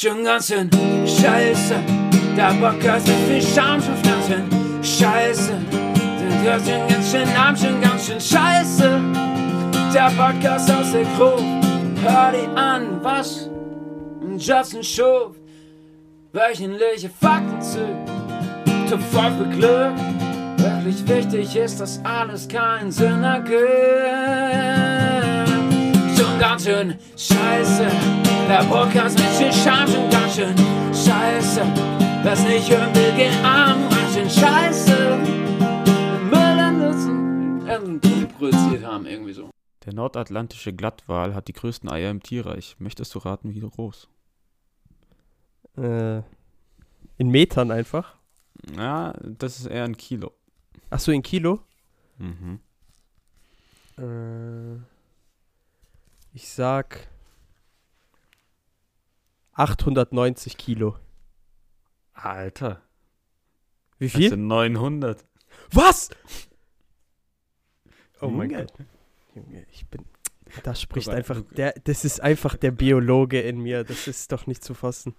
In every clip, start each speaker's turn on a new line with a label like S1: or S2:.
S1: Schon ganz schön scheiße. Der Podcast mit viel Scham schon Pflanzen. Scheiße. Der hört schon ganz schön arm, schon ganz schön scheiße. Der Podcast aus der Gruppe. Hör die an, was Justin schuf. Wöchentliche Fakten zu. Top 5 beglückt. Wirklich wichtig ist, dass alles keinen Sinn ergibt. Schon ganz schön scheiße. Der Podcast mit viel Scham schon ganz schön scheiße. Was nicht hören will, geht arm, ganz schön scheiße. Müll produziert haben, irgendwie so.
S2: Der nordatlantische Glattwal hat die größten Eier im Tierreich. Möchtest du raten, wie groß?
S3: Äh, in Metern einfach.
S2: Ja, das ist eher ein Kilo.
S3: Ach so, in Kilo?
S2: Mhm.
S3: Äh, ich sag 890 Kilo.
S2: Alter.
S3: Wie
S2: Das
S3: viel?
S2: sind 900.
S3: Was? Oh mein. Gott. Junge, ich bin. Da spricht einfach
S2: du-
S3: der. Das ist einfach der Biologe in mir. Das ist doch nicht zu fassen.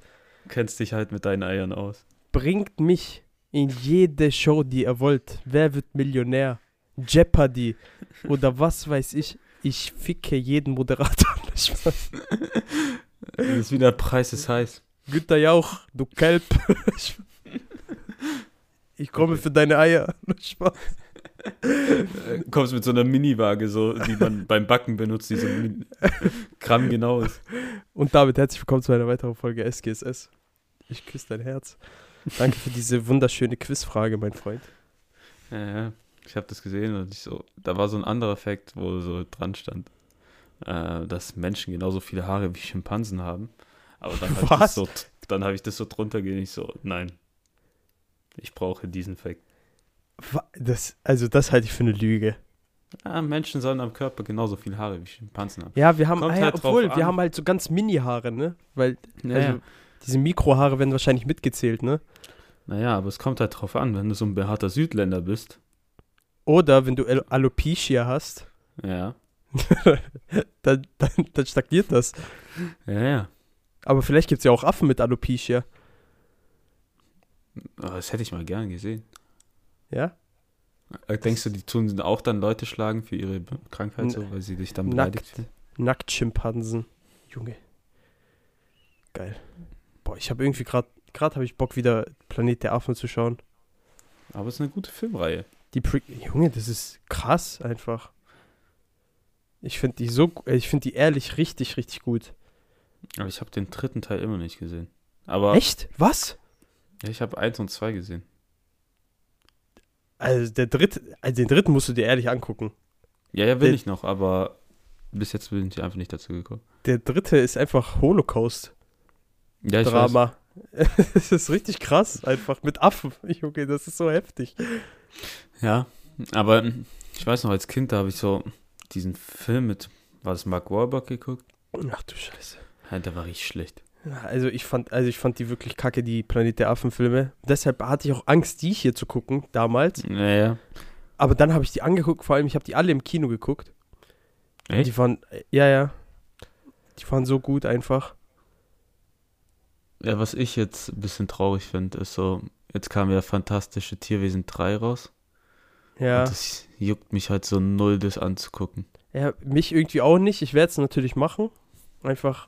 S2: Kennst dich halt mit deinen Eiern aus.
S3: Bringt mich in jede Show, die ihr wollt. Wer wird Millionär? Jeopardy oder was weiß ich. Ich ficke jeden Moderator.
S2: Das ist wieder Preis ist heiß.
S3: Günter Jauch, du Kelb. ich komme für deine Eier. Spaß.
S2: Äh, Kommst mit so einer Mini-Waage, so, die man beim Backen benutzt, die so Gramm genau ist.
S3: Und damit herzlich willkommen zu einer weiteren Folge SGSS. Ich küsse dein Herz. Danke für diese wunderschöne Quizfrage, mein Freund.
S2: Ja, ja. Ich habe das gesehen und ich so, da war so ein anderer Fakt, wo so dran stand, äh, dass Menschen genauso viele Haare wie Schimpansen haben. Aber dann habe ich, das so, dann hab ich das so drunter gehen, ich so, nein, ich brauche diesen Fakt.
S3: Das, also das halte ich für eine Lüge.
S2: Ah, Menschen sollen am Körper genauso viele Haare wie Schimpansen haben.
S3: Ja, wir haben, ah, ja,
S2: halt
S3: obwohl, wir haben halt so ganz Mini-Haare, ne? Weil,
S2: Ja,
S3: also,
S2: ja.
S3: diese Mikrohaare werden wahrscheinlich mitgezählt, ne?
S2: Naja, aber es kommt halt drauf an, wenn du so ein behaarter Südländer bist.
S3: Oder wenn du Al- Alopecia hast,
S2: Ja,
S3: dann, dann, dann stagniert das.
S2: ja, ja.
S3: Aber vielleicht gibt es ja auch Affen mit Alopecia.
S2: Aber das hätte ich mal gern gesehen.
S3: Ja?
S2: Äh, Denkst du, die tun auch dann Leute schlagen für ihre Krankheit so, weil sie dich dann
S3: Nackt.
S2: beleidigt fühlen?
S3: Nacktschimpansen. Junge. Geil. Boah, ich habe irgendwie gerade, gerade habe ich Bock wieder Planet der Affen zu schauen.
S2: Aber es ist eine gute Filmreihe.
S3: Die Pre Junge, das ist krass einfach. Ich finde die so, ich finde die ehrlich richtig, richtig gut.
S2: Aber ich habe den dritten Teil immer nicht gesehen. Aber
S3: Echt? Was?
S2: Ja, ich habe eins und zwei gesehen.
S3: Also der dritte, also den dritten musst du dir ehrlich angucken.
S2: Ja, ja, will
S3: Der-
S2: ich noch, aber bis jetzt bin ich einfach nicht dazu gekommen.
S3: Der dritte ist einfach Holocaust-Drama.
S2: Ja, ich weiß.
S3: Es ist richtig krass, einfach mit Affen. Junge, das ist so heftig.
S2: Ja, aber ich weiß noch, als Kind, da habe ich so diesen Film mit, war das Mark Wahlberg geguckt?
S3: Ach du Scheiße.
S2: Ja, der war richtig schlecht.
S3: Ja, Also ich fand, also ich fand die wirklich kacke, die Planet der Affen-Filme. Deshalb hatte ich auch Angst, die hier zu gucken, damals.
S2: Naja.
S3: Aber dann habe ich die angeguckt, vor allem, ich habe die alle im Kino geguckt.
S2: Echt?
S3: Die waren, ja, ja. Die waren so gut einfach.
S2: Ja, was ich jetzt ein bisschen traurig finde, ist so, jetzt kam ja Fantastische Tierwesen 3 raus.
S3: Ja.
S2: Und das juckt mich halt so null, das anzugucken.
S3: ja mich irgendwie auch nicht. Ich werde es natürlich machen. Einfach,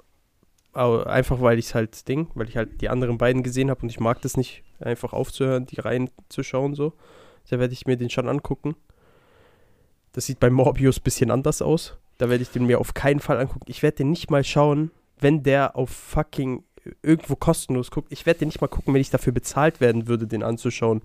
S3: einfach weil ich es halt Ding, weil ich halt die anderen beiden gesehen habe und ich mag das nicht, einfach aufzuhören, die Reihen zu schauen so. Da werde ich mir den schon angucken. Das sieht bei Morbius ein bisschen anders aus. Da werde ich den mir auf keinen Fall angucken. Ich werde den nicht mal schauen, wenn der auf fucking irgendwo kostenlos guckt. Ich werde den nicht mal gucken, wenn ich dafür bezahlt werden würde, den anzuschauen.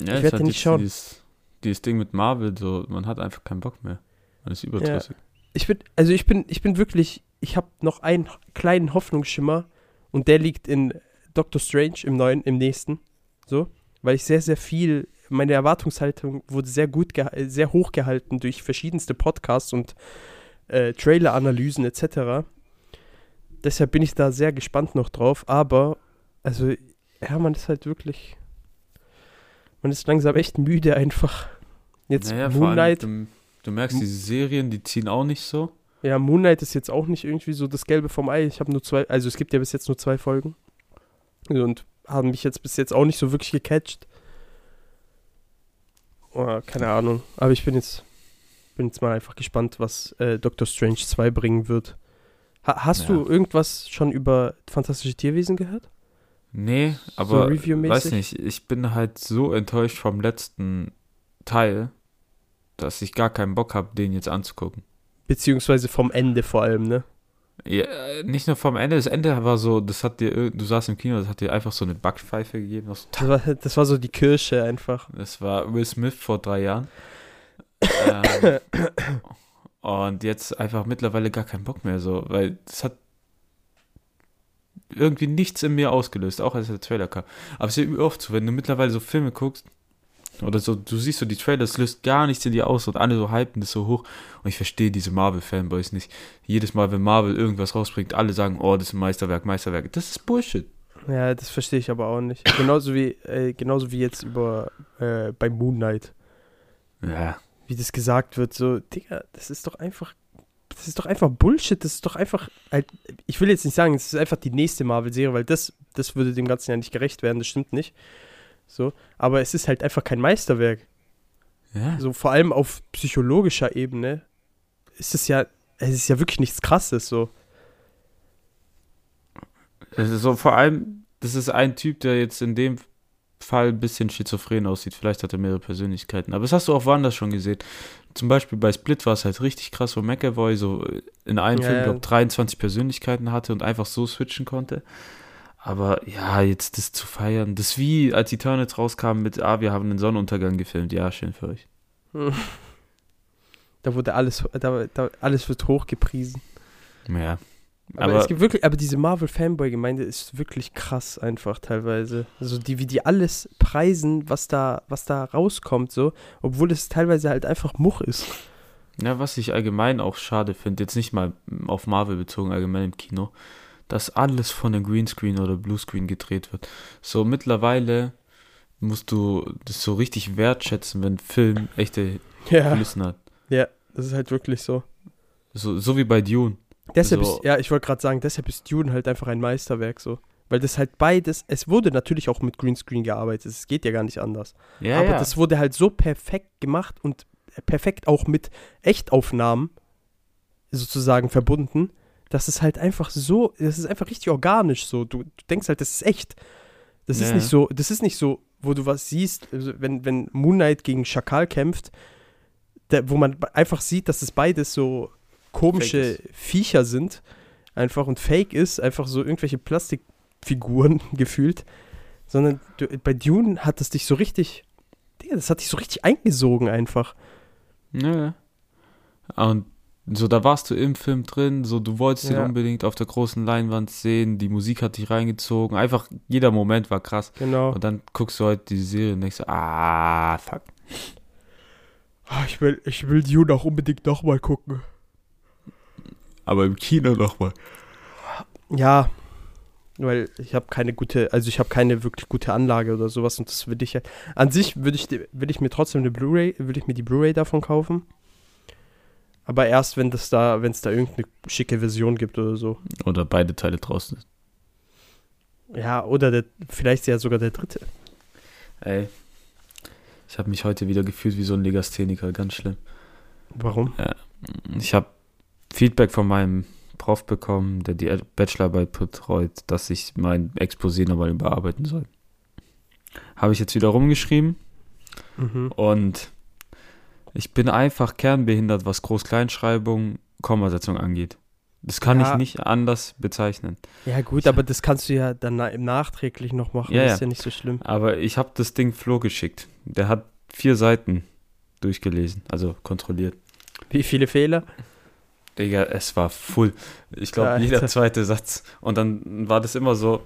S2: Ja,
S3: Ich
S2: ist
S3: werd
S2: halt
S3: nicht schauen.
S2: Dieses, dieses Ding mit Marvel, so, man hat einfach keinen Bock mehr. Man ist überdrüssig.
S3: Ich bin, also ich bin, ich bin wirklich, ich habe noch einen kleinen Hoffnungsschimmer und der liegt in Doctor Strange im neuen, im nächsten. So, weil ich sehr, sehr viel, meine Erwartungshaltung wurde sehr gut, sehr hoch gehalten durch verschiedenste Podcasts und äh, Trailer-Analysen etc. Deshalb bin ich da sehr gespannt noch drauf, aber, also, ja, man ist halt wirklich, man ist langsam echt müde einfach. Jetzt
S2: Naja, vor
S3: Moon
S2: allem, du, du merkst, diese Serien, die ziehen auch nicht so.
S3: Ja, Moon Knight ist jetzt auch nicht irgendwie so das Gelbe vom Ei. Ich habe nur zwei, also es gibt ja bis jetzt nur zwei Folgen. Und haben mich jetzt bis jetzt auch nicht so wirklich gecatcht. Oh, keine Ahnung. Aber ich bin jetzt, bin jetzt mal einfach gespannt, was äh, Doctor Strange 2 bringen wird. Ha hast
S2: Ja.
S3: du irgendwas schon über fantastische Tierwesen gehört?
S2: Nee, aber
S3: reviewmäßig?
S2: weiß nicht, ich bin halt so enttäuscht vom letzten Teil, dass ich gar keinen Bock habe, den jetzt anzugucken.
S3: Beziehungsweise vom Ende vor allem, ne?
S2: Ja, nicht nur vom Ende, das Ende war so, das hat dir, ir- du saßt im Kino, das hat dir einfach so eine Backpfeife gegeben. Das,
S3: Das war, das war so die Kirsche einfach.
S2: das war Will Smith vor drei Jahren. ähm, und jetzt einfach mittlerweile gar keinen Bock mehr so, weil das hat irgendwie nichts in mir ausgelöst, auch als der Trailer kam. Aber es ist ja oft so, wenn du mittlerweile so Filme guckst, oder so, du siehst so die Trailers, es löst gar nichts in dir aus und alle so hypen das so hoch. Und ich verstehe diese Marvel-Fanboys nicht. Jedes Mal, wenn Marvel irgendwas rausbringt, alle sagen, oh, das ist ein Meisterwerk, Meisterwerk. Das ist Bullshit.
S3: Ja, das verstehe ich aber auch nicht. Genauso wie, äh, genauso wie jetzt über äh, bei Moon Knight.
S2: Ja.
S3: wie das gesagt wird, so, Digga, das ist doch einfach, das ist doch einfach Bullshit, das ist doch einfach, halt, ich will jetzt nicht sagen, es ist einfach die nächste Marvel-Serie, weil das, das würde dem Ganzen ja nicht gerecht werden, das stimmt nicht. So, aber es ist halt einfach kein Meisterwerk.
S2: Ja.
S3: So, vor allem auf psychologischer Ebene ist es ja, es ist ja wirklich nichts krasses, so.
S2: So, vor allem, das ist ein Typ, der jetzt in dem Fall ein bisschen schizophren aussieht. Vielleicht hat er mehrere Persönlichkeiten. Aber das hast du auch woanders schon gesehen. Zum Beispiel bei Split war es halt richtig krass, wo McAvoy so in einem
S3: Ja,
S2: Film, glaube 23 Persönlichkeiten hatte und einfach so switchen konnte. Aber ja, jetzt das zu feiern, das wie, als Eternals rauskam mit, ah, wir haben den Sonnenuntergang gefilmt. Ja, schön für euch.
S3: Da wurde alles, da, da, alles wird hochgepriesen.
S2: Ja.
S3: Aber,
S2: Aber,
S3: es gibt wirklich, aber diese Marvel-Fanboy-Gemeinde ist wirklich krass einfach teilweise. Also die, wie die alles preisen, was da, was da rauskommt, so, obwohl es teilweise halt einfach Much ist.
S2: Ja, was ich allgemein auch schade finde, jetzt nicht mal auf Marvel bezogen, allgemein im Kino, dass alles von einem Greenscreen oder Bluescreen gedreht wird. So mittlerweile musst du das so richtig wertschätzen, wenn Film echte
S3: Ja,
S2: Kulissen hat.
S3: das ist halt wirklich so.
S2: So, so wie bei Dune.
S3: Deshalb
S2: Also-
S3: ist, ja, ich wollte gerade sagen, deshalb ist Dune halt einfach ein Meisterwerk so. Weil das halt beides, es wurde natürlich auch mit Greenscreen gearbeitet, es geht ja gar nicht anders.
S2: Ja,
S3: aber
S2: ja.
S3: das wurde halt so perfekt gemacht und perfekt auch mit Echtaufnahmen sozusagen verbunden, dass es halt einfach so, das ist einfach richtig organisch so. Du, du denkst halt, das ist echt. Das ist
S2: Ja.
S3: nicht so, das ist nicht so, wo du was siehst, also wenn, wenn Moon Knight gegen Schakal kämpft, der, wo man einfach sieht, dass es beides so komische Viecher sind, einfach und fake ist, einfach so irgendwelche Plastikfiguren gefühlt, sondern du, bei Dune hat es dich so richtig, das hat dich so richtig eingesogen einfach.
S2: Ja. Und so, da warst du im Film drin, so, du wolltest
S3: Ja.
S2: ihn unbedingt auf der großen Leinwand sehen, die Musik hat dich reingezogen, einfach jeder Moment war krass.
S3: Genau.
S2: Und dann guckst du halt die Serie und denkst, ah, fuck.
S3: Ah, ich, will, ich will Dune auch unbedingt nochmal gucken.
S2: Aber im Kino nochmal.
S3: Ja, weil ich habe keine gute, also ich habe keine wirklich gute Anlage oder sowas und das würde ich ja, an sich würde ich, will ich mir trotzdem eine Blu-ray, würde ich mir die Blu-ray davon kaufen. Aber erst, wenn das da, wenn es da irgendeine schicke Version gibt oder so.
S2: Oder beide Teile draußen sind.
S3: Ja, oder der, vielleicht ja sogar der dritte.
S2: Ey. Ich habe mich heute wieder gefühlt wie so ein Legastheniker, ganz schlimm.
S3: Warum?
S2: Ich habe Feedback von meinem Prof bekommen, der die Bachelorarbeit betreut, dass ich mein Exposé nochmal überarbeiten soll. Habe ich jetzt wieder rumgeschrieben
S3: Mhm.
S2: und ich bin einfach kernbehindert, was Groß-Kleinschreibung, Kommasetzung angeht. Das kann
S3: Ja.
S2: ich nicht anders bezeichnen.
S3: Ja gut, aber das kannst du ja dann na- nachträglich noch machen.
S2: Ja,
S3: das
S2: ja.
S3: ist ja nicht so schlimm.
S2: Aber ich habe das Ding Flo geschickt. Der hat vier Seiten durchgelesen, also kontrolliert.
S3: Wie viele Fehler?
S2: Digga, es war full. Ich glaube, jeder zweite Satz. Und dann war das immer so,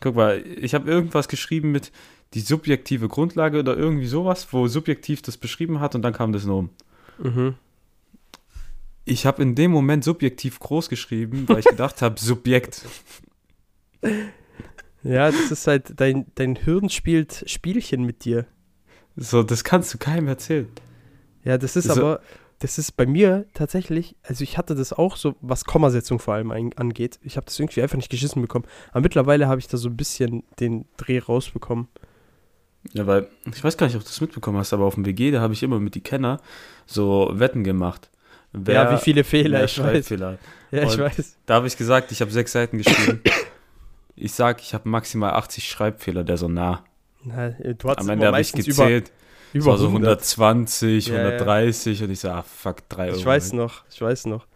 S2: guck mal, ich habe irgendwas geschrieben mit die subjektive Grundlage oder irgendwie sowas, wo subjektiv das beschrieben hat und dann kam das Nomen.
S3: Mhm.
S2: Ich habe in dem Moment subjektiv groß geschrieben, weil ich gedacht habe, Subjekt.
S3: Ja, das ist halt, dein, dein Hirn spielt Spielchen mit dir.
S2: So, das kannst du keinem erzählen.
S3: Ja, das ist
S2: So-
S3: aber, das ist bei mir tatsächlich, also ich hatte das auch so, was Kommasetzung vor allem angeht. Ich habe das irgendwie einfach nicht geschissen bekommen. Aber mittlerweile habe ich da so ein bisschen den Dreh rausbekommen.
S2: Ja, weil, ich weiß gar nicht, ob du das mitbekommen hast, aber auf dem WG, da habe ich immer mit die Kenner so Wetten gemacht.
S3: ja, wie viele Fehler,
S2: wer
S3: ich weiß.
S2: Hat.
S3: Ja, ich
S2: Und-
S3: weiß.
S2: Da habe ich gesagt, ich habe sechs Seiten geschrieben. ich sag, ich habe maximal 80 Schreibfehler, der so nah.
S3: Na, du hast
S2: Am Ende habe ich
S3: meistens über, über
S2: war so
S3: 100.
S2: 120,
S3: Ja, ja.
S2: 130 und ich so, ah, fuck, 3 Euro.
S3: Ich weiß noch, ich weiß noch.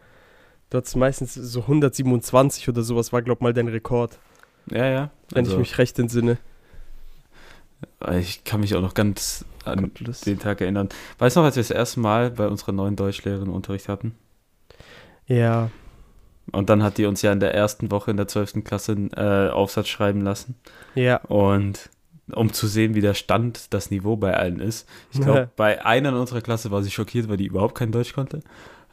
S3: Du hattest meistens so 127 oder sowas, war, glaub mal, dein Rekord,
S2: Ja, ja.
S3: wenn
S2: Also,
S3: ich mich recht entsinne.
S2: ich kann mich auch noch ganz an
S3: Gottlos.
S2: den Tag erinnern. Weißt du noch, als wir das erste Mal bei unserer neuen Deutschlehrerin Unterricht hatten?
S3: Ja,
S2: Und dann hat die uns ja in der ersten Woche in der 12. Klasse einen äh, Aufsatz schreiben lassen.
S3: ja.
S2: Und um zu sehen, wie der Stand, das Niveau bei allen ist. Ich glaube, bei einer in unserer Klasse war sie schockiert, weil die überhaupt kein Deutsch konnte.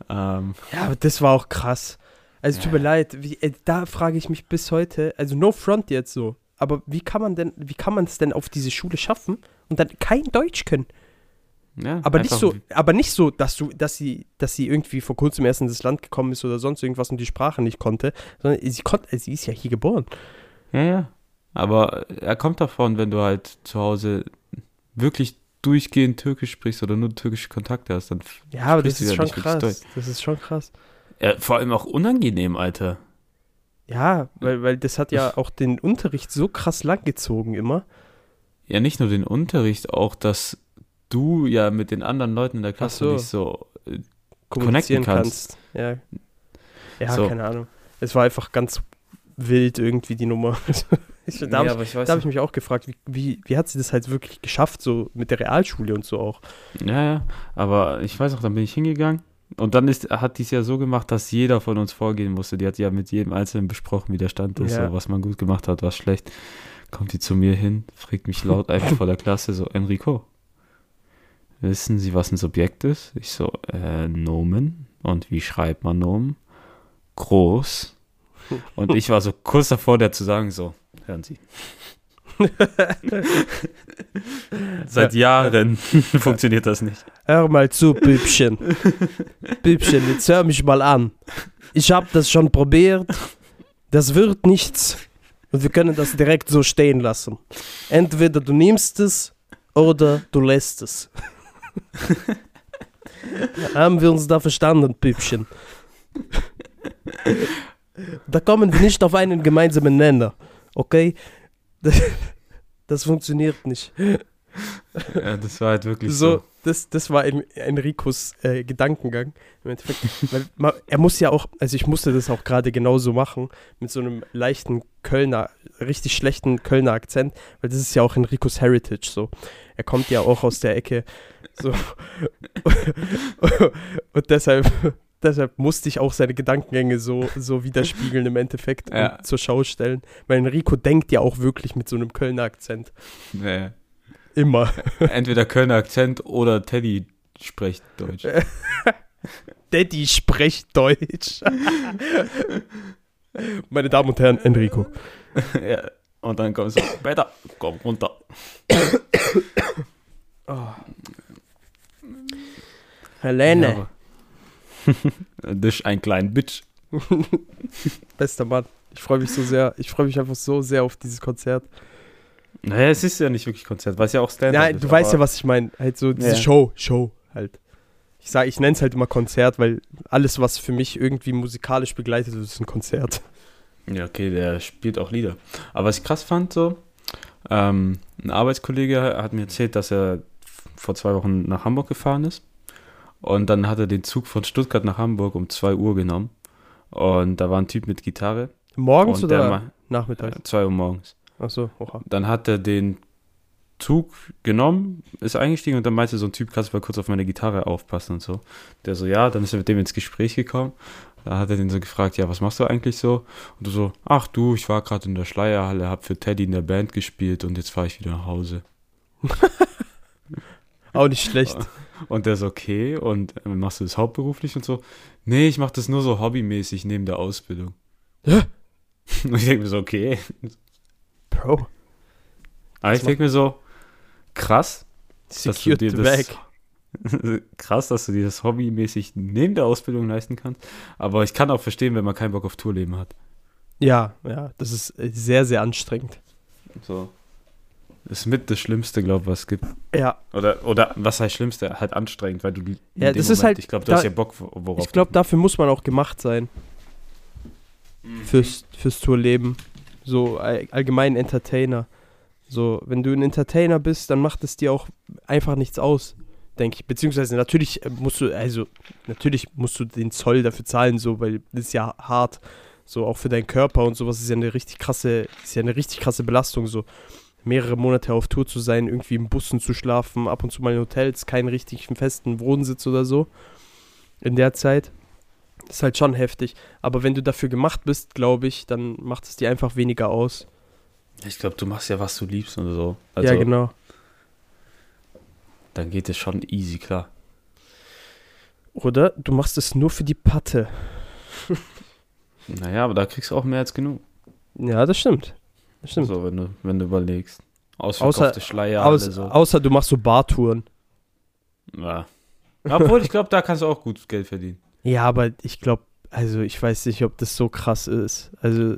S2: Ähm,
S3: Ja, aber das war auch krass. Also
S2: Ja.
S3: tut mir leid, wie, äh, da frage ich mich bis heute, also no front jetzt so, aber wie kann man denn, wie kann man es denn auf diese Schule schaffen und dann kein Deutsch können?
S2: ja,
S3: Aber nicht so, aber nicht so, dass du, dass sie, dass sie irgendwie vor kurzem erst in das Land gekommen ist oder sonst irgendwas und die Sprache nicht konnte, sondern sie konnte, sie ist ja hier geboren.
S2: Ja, ja. Aber er kommt davon, wenn du halt zu Hause wirklich durchgehend Türkisch sprichst oder nur türkische Kontakte hast, dann
S3: Ja, aber das ist
S2: ja
S3: schon krass. Das ist schon krass.
S2: ja, vor allem auch unangenehm, Alter.
S3: Ja, weil, weil das hat ja auch den Unterricht so krass langgezogen immer.
S2: Ja, nicht nur den Unterricht, auch dass du ja mit den anderen Leuten in der Klasse
S3: so.
S2: nicht so. äh, Connecten kannst.
S3: kannst. Ja. Ja,
S2: So.
S3: keine Ahnung. Es war einfach ganz wild irgendwie die Nummer. ich, da
S2: nee,
S3: habe
S2: ich
S3: ich, hab ich mich auch gefragt, wie, wie, wie hat sie das halt wirklich geschafft, so mit der Realschule und so auch.
S2: Ja, ja, aber ich weiß auch, dann bin ich hingegangen und dann ist, hat die es ja so gemacht, dass jeder von uns vorgehen musste. Die hat ja mit jedem Einzelnen besprochen, wie der Stand ist,
S3: Ja.
S2: so, was man gut gemacht hat, was schlecht. Kommt die zu mir hin, fragt mich laut einfach vor der Klasse so, Enrico, wissen Sie, was ein Subjekt ist? Ich so, äh, Nomen. Und wie schreibt man Nomen? Groß. Und ich war so kurz davor, der zu sagen, so, hören Sie. Seit Jahren funktioniert das nicht.
S3: Hör mal zu, Bübchen. Bübchen, jetzt hör mich mal an. Ich habe das schon probiert. Das wird nichts. Und wir können das direkt so stehen lassen. Entweder du nimmst es oder du lässt es. Haben wir uns da verstanden, Bübchen? Da kommen wir nicht auf einen gemeinsamen Nenner. Okay? Das, das funktioniert nicht.
S2: Ja, das war halt wirklich
S3: So,
S2: so.
S3: das, das war En- Enricos äh, Gedankengang. Im Endeffekt. Weil ma, er muss ja auch, also ich musste das auch gerade genauso machen, mit so einem leichten Kölner, richtig schlechten Kölner Akzent, weil das ist ja auch Enricos Heritage so. Er kommt ja auch aus der Ecke. So. Und deshalb, deshalb musste ich auch seine Gedankengänge so, so widerspiegeln im Endeffekt
S2: Ja.
S3: und zur Schau stellen. Weil Enrico denkt ja auch wirklich mit so einem Kölner Akzent.
S2: Nee.
S3: Immer.
S2: Entweder Kölner Akzent oder Teddy spricht Deutsch.
S3: Daddy spricht Deutsch. Meine Damen und Herren, Enrico.
S2: ja. Und dann kommst du, Peter, komm runter.
S3: Helene,
S2: Ja, das ist ein kleiner Bitch.
S3: bester Mann. Ich freue mich so sehr. Ich freue mich einfach so sehr auf dieses Konzert.
S2: Naja, es ist ja nicht wirklich Konzert, weil es ja auch Stand-up
S3: Nein,
S2: ist.
S3: du weißt ja, was ich meine. Halt so diese
S2: Ja.
S3: Show, Show halt. Ich sage, ich nenne es halt immer Konzert, weil alles, was für mich irgendwie musikalisch begleitet wird, ist ein Konzert.
S2: Ja, okay, der spielt auch Lieder. Aber was ich krass fand, so, ähm, ein Arbeitskollege hat mir erzählt, dass er vor zwei Wochen nach Hamburg gefahren ist. Und dann hat er den Zug von Stuttgart nach Hamburg um 2 Uhr genommen. Und da war ein Typ mit Gitarre.
S3: Morgens
S2: und
S3: oder nachmittags?
S2: 2 Uhr morgens.
S3: Achso, oha.
S2: Dann hat er den Zug genommen, ist eingestiegen und dann meinte so ein Typ, kannst du mal kurz auf meine Gitarre aufpassen und so. Der so, ja, dann ist er mit dem ins Gespräch gekommen. Da hat er den so gefragt, ja, was machst du eigentlich so? Und du so, ach du, ich war gerade in der Schleierhalle, hab für Teddy in der Band gespielt und jetzt fahre ich wieder nach Hause.
S3: Auch nicht schlecht.
S2: Und der so, okay, und äh, machst du das hauptberuflich und so? Nee, ich mach das nur so hobbymäßig neben der Ausbildung.
S3: Hä?
S2: Und ich denke mir so, okay.
S3: Bro,
S2: Aber ich denke mir so, krass, dass du dir das, krass, dass du dir das hobbymäßig neben der Ausbildung leisten kannst. Aber ich kann auch verstehen, wenn man keinen Bock auf Tourleben hat.
S3: Ja, ja, das ist äh, sehr, sehr anstrengend.
S2: So. Das ist mit das Schlimmste, glaube ich, was es gibt.
S3: Ja,
S2: Oder, oder was heißt Schlimmste? Halt anstrengend, weil du. in
S3: Ja,
S2: dem
S3: das ist halt-
S2: Ich glaube, du
S3: da-
S2: hast ja Bock, worauf.
S3: ich glaube, dafür muss man auch gemacht sein. Fürs, fürs Tourleben. So all, allgemein Entertainer. So, wenn du ein Entertainer bist, dann macht es dir auch einfach nichts aus, denke ich. Beziehungsweise natürlich äh, musst du, also natürlich musst du den Zoll dafür zahlen, so, weil das ist ja hart. So, auch für deinen Körper und sowas ist ja eine richtig krasse, ist ja eine richtig krasse Belastung, so mehrere Monate auf Tour zu sein, irgendwie im Bussen zu schlafen, ab und zu mal in Hotels, keinen richtigen festen Wohnsitz oder so. In der Zeit. Ist halt schon heftig. Aber wenn du dafür gemacht bist, glaube ich, dann macht es dir einfach weniger aus.
S2: Ich glaube, du machst ja, was du liebst und so. Also,
S3: ja, genau.
S2: Dann geht es schon easy, klar.
S3: Oder du machst es nur für die Patte.
S2: Naja, aber da kriegst du auch mehr als genug.
S3: Ja, das stimmt. Stimmt.
S2: So, wenn du, wenn du überlegst.
S3: Außer-
S2: Schleier,
S3: Aus,
S2: so.
S3: Außer du machst so Bartouren.
S2: Ja. Obwohl, ich glaube, da kannst du auch gut Geld verdienen.
S3: Ja, aber ich glaube, also ich weiß nicht, ob das so krass ist. Also,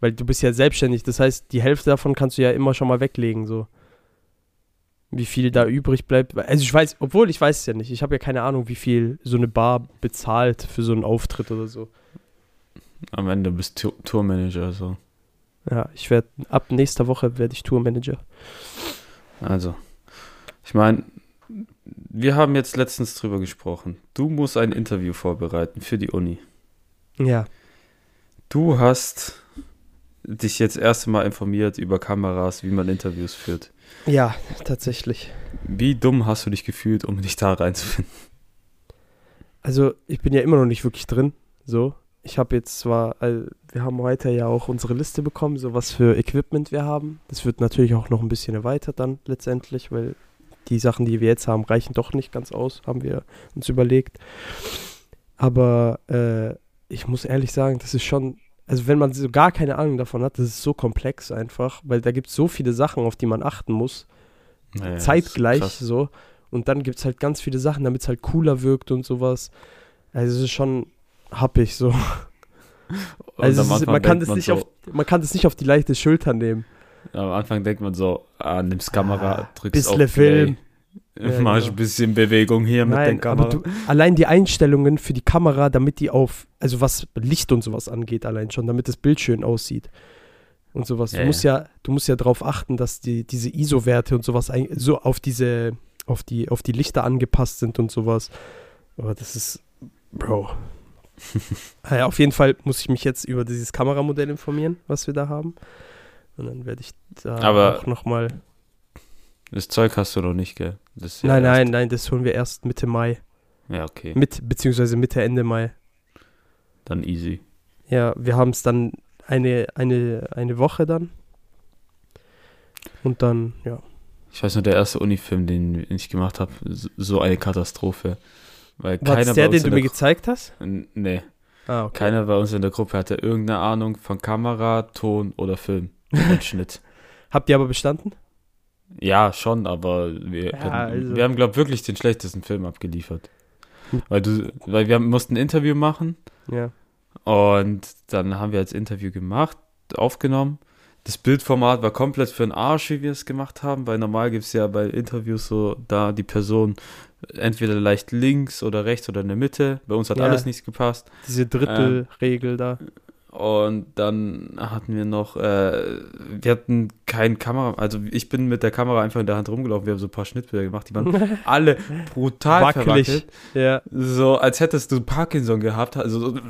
S3: weil du bist ja selbstständig. Das heißt, die Hälfte davon kannst du ja immer schon mal weglegen, so. Wie viel da übrig bleibt. Also ich weiß, obwohl ich weiß es ja nicht. Ich habe ja keine Ahnung, wie viel so eine Bar bezahlt für so einen Auftritt oder so.
S2: Am Ende bist du Tourmanager, so.
S3: Ja, ich werde ab nächster Woche werde ich Tourmanager.
S2: Also, ich meine, wir haben jetzt letztens drüber gesprochen. Du musst ein Interview vorbereiten für die Uni.
S3: Ja.
S2: Du hast dich jetzt erst einmal informiert über Kameras, wie man Interviews führt.
S3: Ja, tatsächlich.
S2: Wie dumm hast du dich gefühlt, um dich da reinzufinden?
S3: Also, ich bin ja immer noch nicht wirklich drin. So. Ich habe jetzt zwar, also, wir haben heute ja auch unsere Liste bekommen, so was für Equipment wir haben. Das wird natürlich auch noch ein bisschen erweitert dann letztendlich, weil die Sachen, die wir jetzt haben, reichen doch nicht ganz aus, haben wir uns überlegt. Aber äh, ich muss ehrlich sagen, das ist schon, also wenn man so gar keine Ahnung davon hat, das ist so komplex einfach, weil da gibt es so viele Sachen, auf die man achten muss.
S2: Naja,
S3: zeitgleich so. Und dann gibt es halt ganz viele Sachen, damit es halt cooler wirkt und sowas. Also es ist schon happig so.
S2: Und
S3: Also ist, man, kann das nicht
S2: so,
S3: auf, man kann das nicht auf die leichte Schulter nehmen.
S2: Am Anfang denkt man so, ah, nimmst Kamera,
S3: Ah,
S2: drückst
S3: bisschen
S2: auf
S3: Film.
S2: Play,
S3: Ja,
S2: machst
S3: genau.
S2: ein bisschen Bewegung hier mit der
S3: Nein,
S2: Kamera.
S3: aber du, allein die Einstellungen für die Kamera, damit die auf, also was Licht und sowas angeht, allein schon, damit das Bild schön aussieht. Und sowas.
S2: Ja,
S3: du musst ja, du musst ja darauf achten, dass die, diese ISO-Werte und sowas ein, so auf diese, auf die, auf die Lichter angepasst sind und sowas. Aber das ist, Bro. Ah ja, auf jeden Fall muss ich mich jetzt über dieses Kameramodell informieren, was wir da haben. Und dann werde ich da
S2: Aber-
S3: auch nochmal.
S2: das Zeug hast du noch nicht, gell? Ja
S3: Nein, nein, nein, das holen wir erst Mitte Mai.
S2: Ja, okay.
S3: Mit, beziehungsweise Mitte, Ende Mai.
S2: Dann easy.
S3: Ja, wir haben es dann eine, eine, eine Woche dann. Und dann, ja.
S2: Ich weiß nur, der erste Unifilm, den ich gemacht habe, so eine Katastrophe. Weil
S3: War
S2: keiner
S3: das der, den du mir gezeigt hast?
S2: Nee,
S3: Ah, okay.
S2: keiner bei uns in der Gruppe hatte irgendeine Ahnung von Kamera, Ton oder Film und Schnitt.
S3: Habt ihr aber bestanden?
S2: Ja, schon, aber wir,
S3: Ja,
S2: hätten-
S3: also-
S2: wir haben, glaube ich, wirklich den schlechtesten Film abgeliefert. Weil du, weil wir mussten ein Interview machen
S3: Ja.
S2: und dann haben wir als Interview gemacht, aufgenommen. Das Bildformat war komplett für den Arsch, wie wir es gemacht haben, weil normal gibt es ja bei Interviews so da die Person entweder leicht links oder rechts oder in der Mitte. Bei uns hat
S3: Ja.
S2: alles nichts gepasst.
S3: Diese Drittelregel da.
S2: Und dann hatten wir noch, äh, wir hatten kein Kamera, also ich bin mit der Kamera einfach in der Hand rumgelaufen, wir haben so ein paar Schnittbilder gemacht, die waren alle brutal
S3: Wackelig.
S2: verwackelt.
S3: Ja.
S2: So, als hättest du Parkinson gehabt, also so,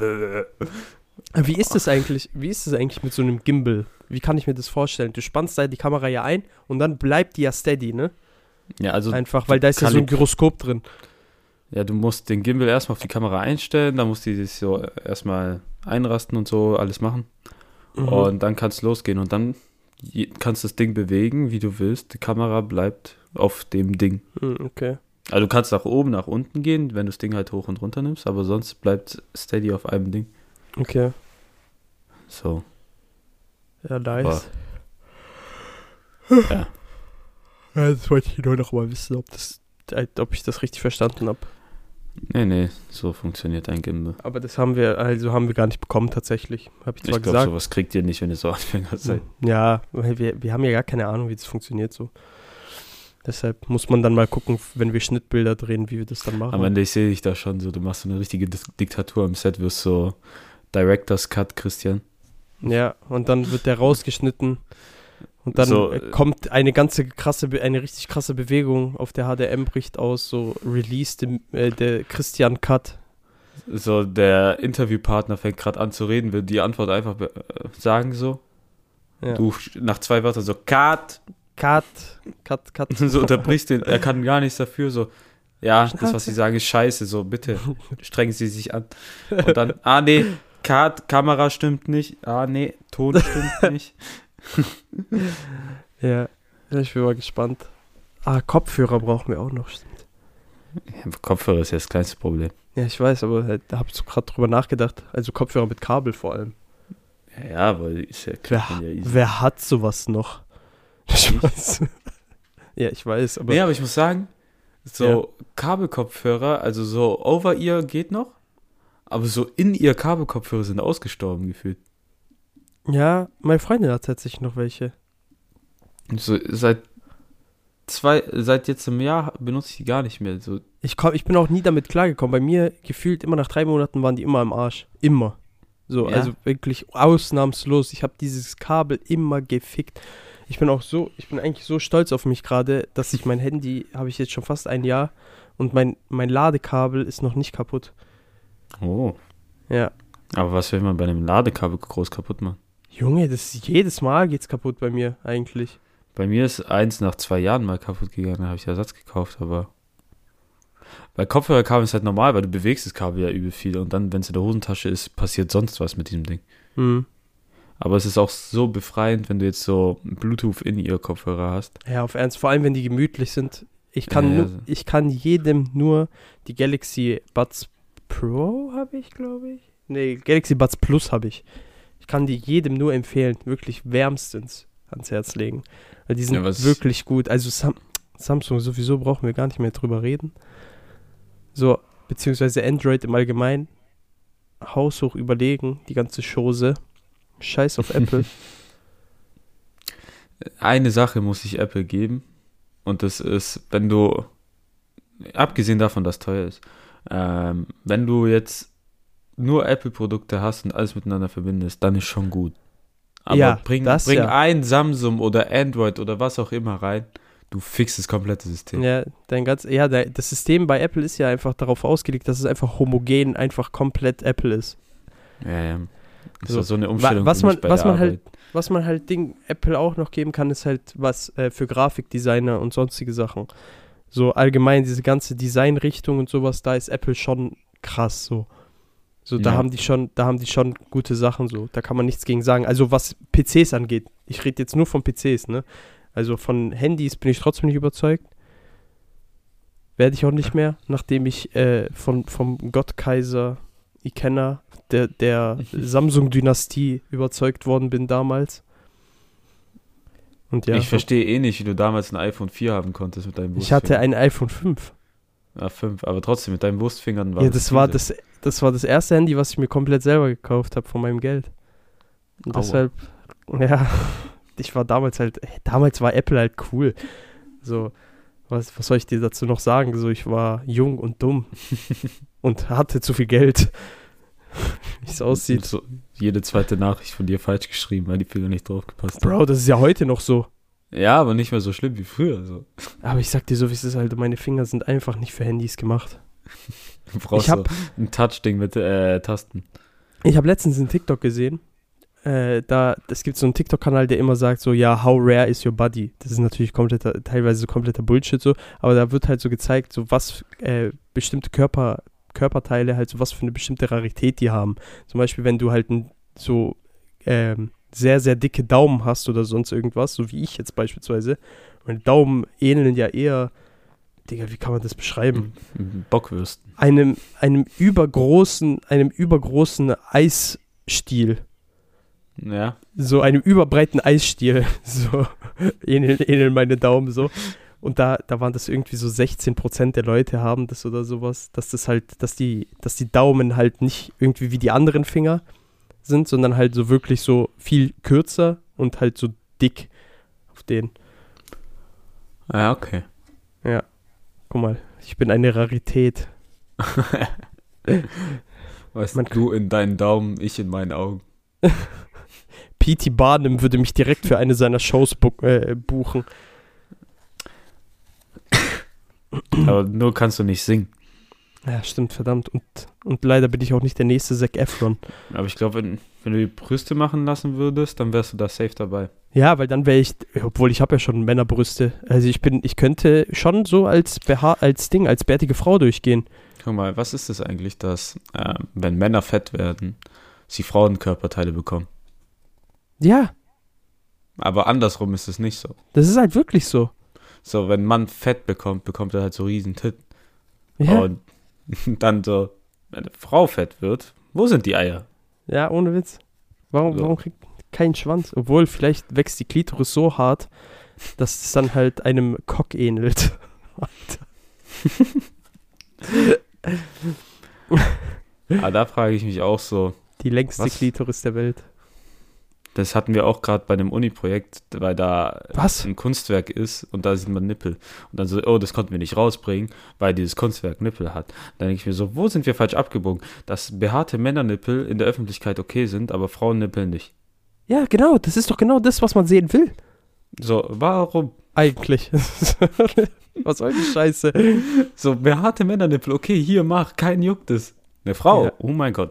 S3: Wie ist das eigentlich? Wie ist das eigentlich mit so einem Gimbal? Wie kann ich mir das vorstellen? Du spannst da die Kamera ja ein und dann bleibt die ja steady, ne?
S2: Ja, also
S3: Einfach, weil da ist ja so ein Gyroskop drin.
S2: Ja, du musst den Gimbal erstmal auf die Kamera einstellen, dann musst du sich so erstmal einrasten und so alles machen.
S3: Mhm.
S2: Und dann kannst du losgehen und dann kannst du das Ding bewegen, wie du willst. Die Kamera bleibt auf dem Ding.
S3: Mhm, okay.
S2: Also du kannst nach oben, nach unten gehen, wenn du das Ding halt hoch und runter nimmst, aber sonst bleibt steady auf einem Ding.
S3: Okay.
S2: So.
S3: Ja, nice.
S2: Ja.
S3: Ja, das wollte ich nur noch mal wissen, ob das als ob ich das richtig verstanden habe.
S2: Nee, nee, so funktioniert ein Gimbal.
S3: Aber das haben wir, also haben wir gar nicht bekommen tatsächlich. Habe ich zwar
S2: Ich glaube,
S3: gesagt.
S2: sowas kriegt ihr nicht, wenn ihr so Anfänger seid.
S3: Ja, wir, wir haben ja gar keine Ahnung, wie das funktioniert so. Deshalb muss man dann mal gucken, wenn wir Schnittbilder drehen, wie wir das dann machen.
S2: Am Ende, ich sehe dich da schon so, du machst so eine richtige Diktatur im Set, wirst so Director's Cut, Christian.
S3: Ja, und dann wird der rausgeschnitten und dann
S2: So,
S3: äh,
S2: äh,
S3: kommt eine ganze krasse, eine richtig krasse Bewegung auf der HDM bricht aus, so Release dem, äh, der Christian Cut.
S2: So, der Interviewpartner fängt gerade an zu reden, will die Antwort einfach äh, sagen so.
S3: Ja.
S2: Du nach zwei Wörtern so, Cut,
S3: Cut, Cut, Cut.
S2: so unterbrichst den, er kann gar nichts dafür, so, ja, das, was sie sagen, ist scheiße, so, bitte, strengen sie sich an. Und dann, ah, nee, Cut, Kamera stimmt nicht, ah, nee, Ton stimmt nicht.
S3: Ja, ich bin mal gespannt. Ah, Kopfhörer brauchen wir auch noch. stimmt.
S2: Ja, Kopfhörer ist ja das kleinste Problem.
S3: Ja, ich weiß, aber halt, da habe ich so gerade drüber nachgedacht. Also Kopfhörer mit Kabel vor allem.
S2: Ja, ja, weil ist ja,
S3: Wer,
S2: kriegt man ja
S3: wer hat sowas noch? Spaß. ja, ich weiß, aber
S2: nee, aber ich muss sagen, so Kabelkopfhörer, also so Over-Ear geht noch, aber so In-Ear Kabelkopfhörer sind ausgestorben gefühlt.
S3: Ja, meine Freundin hat tatsächlich noch welche.
S2: So seit zwei, seit jetzt im Jahr benutze ich die gar nicht mehr. So,
S3: Ich, komm, ich bin auch nie damit klargekommen. Bei mir gefühlt immer nach drei Monaten waren die immer im Arsch. Immer. So,
S2: Ja.
S3: also wirklich ausnahmslos. Ich habe dieses Kabel immer gefickt. Ich bin auch so, ich bin eigentlich so stolz auf mich gerade, dass ich mein Handy habe ich jetzt schon fast ein Jahr und mein, mein Ladekabel ist noch nicht kaputt.
S2: oh.
S3: Ja.
S2: Aber was will man bei einem Ladekabel groß kaputt machen?
S3: Junge, das jedes Mal geht's kaputt bei mir eigentlich.
S2: Bei mir ist eins nach zwei Jahren mal kaputt gegangen, da habe ich Ersatz gekauft, aber bei Kopfhörerkabel ist halt normal, weil du bewegst das Kabel ja übel viel und dann, wenn es in der Hosentasche ist, passiert sonst was mit diesem Ding.
S3: Hm.
S2: Aber es ist auch so befreiend, wenn du jetzt so Bluetooth in ihr Kopfhörer hast.
S3: Ja, auf Ernst, vor allem wenn die gemütlich sind. Ich kann,
S2: Ja, ja,
S3: nur, ich kann jedem nur die Galaxy Buds Pro habe ich, glaube ich. Nee, Galaxy Buds Plus habe ich. Kann die jedem nur empfehlen, wirklich wärmstens ans Herz legen. Weil die sind
S2: Ja,
S3: wirklich gut. Also Sam Samsung sowieso brauchen wir gar nicht mehr drüber reden. So, beziehungsweise Android im Allgemeinen. Haushoch überlegen, die ganze Chose. Scheiß auf Apple.
S2: Eine Sache muss ich Apple geben und das ist, wenn du, abgesehen davon, dass es teuer ist, ähm, wenn du jetzt nur Apple-Produkte hast und alles miteinander verbindest, dann ist schon gut. Aber
S3: Ja,
S2: bring,
S3: das
S2: bring
S3: ja.
S2: ein Samsung oder Android oder was auch immer rein, du fixst das komplette System.
S3: Ja, dein ganz, ja, der, das System bei Apple ist ja einfach darauf ausgelegt, dass es einfach homogen, einfach komplett Apple ist.
S2: Ja, ja. Das
S3: So.
S2: war so eine Umstellung
S3: was man- was man halt-. Was man halt Ding Apple auch noch geben kann, ist halt was äh, für Grafikdesigner und sonstige Sachen. So allgemein diese ganze Designrichtung und sowas, da ist Apple schon krass so. So, da
S2: Ja.
S3: haben die schon, da haben die schon gute Sachen so. Da kann man nichts gegen sagen. Also was PCs angeht, ich rede jetzt nur von PCs, ne? Also von Handys bin ich trotzdem nicht überzeugt. Werde ich auch nicht mehr, nachdem ich äh, von, vom Gottkaiser Ikenna, der, der Samsung-Dynastie überzeugt worden bin damals. Und ja,
S2: ich verstehe eh nicht, wie du damals ein iPhone 4 haben konntest mit deinem
S3: ich hatte ein iPhone 5.
S2: Ja, 5, aber trotzdem mit deinen Wurstfingern war
S3: Ja, das war
S2: diese.
S3: das, das war das erste Handy, was ich mir komplett selber gekauft habe von meinem Geld. Und
S2: Aua.
S3: deshalb, ja, ich war damals halt, damals war Apple halt cool. So, was, was soll ich dir dazu noch sagen? So, ich war jung und dumm und hatte zu viel Geld. Wie es aussieht.
S2: So, jede zweite Nachricht von dir falsch geschrieben, weil die Finger nicht drauf gepasst
S3: Bro, das ist ja heute noch so.
S2: Ja, aber nicht mehr so schlimm wie früher. So.
S3: Aber ich sag dir so, wie es ist, halt, meine Finger sind einfach nicht für Handys gemacht.
S2: Du brauchst
S3: Ich hab-
S2: so ein Touch-Ding mit äh, Tasten.
S3: Ich habe letztens einen TikTok gesehen. Äh, da, es gibt so einen TikTok-Kanal, der immer sagt so, ja, how rare is your body? Das ist natürlich kompletter, teilweise so kompletter Bullshit so, aber da wird halt so gezeigt, so was äh, bestimmte Körper, Körperteile halt so was für eine bestimmte Rarität die haben. Zum Beispiel, wenn du halt ein, so ähm, sehr, sehr dicke Daumen hast oder sonst irgendwas, so wie ich jetzt beispielsweise. Meine Daumen ähneln ja eher, Digga, wie kann man das beschreiben?
S2: Bockwürsten.
S3: einem, einem übergroßen, einem übergroßen Eisstiel.
S2: Ja.
S3: So einem überbreiten Eisstiel. So ähneln, ähneln meine Daumen so. Und da, da waren das irgendwie so 16% der Leute haben das oder sowas, dass das halt, dass die, dass die Daumen halt nicht irgendwie wie die anderen Finger sind, sondern halt so wirklich so viel kürzer und halt so dick auf den.
S2: Ja, okay.
S3: Ja. Guck mal, ich bin eine Rarität.
S2: Weißt
S3: Man-
S2: du in deinen Daumen, ich in meinen Augen.
S3: P.T. Barnum würde mich direkt für eine seiner Shows bu äh, buchen.
S2: Aber nur kannst du nicht singen.
S3: Ja, stimmt, verdammt. Und, und leider bin ich auch nicht der nächste Zac Efron.
S2: Aber ich glaube, wenn, wenn du die Brüste machen lassen würdest, dann wärst du da safe dabei.
S3: Ja, weil dann wäre ich, obwohl ich habe ja schon Männerbrüste. Also ich bin, ich könnte schon so als beha als Ding, als bärtige Frau durchgehen.
S2: Guck mal, was ist es eigentlich, dass, äh, wenn Männer fett werden, sie Frauen Körperteile bekommen?
S3: Ja,
S2: Aber andersrum ist es nicht so.
S3: das ist halt wirklich so.
S2: So, wenn ein Mann Fett bekommt, bekommt er halt so riesen Titten.
S3: Ja,
S2: Und dann so, wenn eine Frau fett wird, wo sind die Eier?
S3: ja ohne Witz. Warum,
S2: So.
S3: warum kriegt kein Schwanz? Obwohl, vielleicht wächst die Klitoris so hart, dass es dann halt einem Cock ähnelt.
S2: Aber da frage ich mich auch so,
S3: Die längste
S2: Was?
S3: Klitoris der Welt.
S2: Das hatten wir auch gerade bei dem Uni-Projekt, weil da
S3: Was?
S2: ein Kunstwerk ist und da sieht man Nippel. Und dann so, oh, das konnten wir nicht rausbringen, weil dieses Kunstwerk Nippel hat. Dann denke ich mir so, wo sind wir falsch abgebogen? Dass behaarte Männernippel in der Öffentlichkeit okay sind, aber Frauennippel nicht.
S3: Ja, genau. Das ist doch genau das, was man sehen will.
S2: So, warum?
S3: Eigentlich. was soll die Scheiße?
S2: So, behaarte Männernippel, okay, hier, mach, kein juckt es. Eine Frau,
S3: Ja.
S2: oh mein Gott.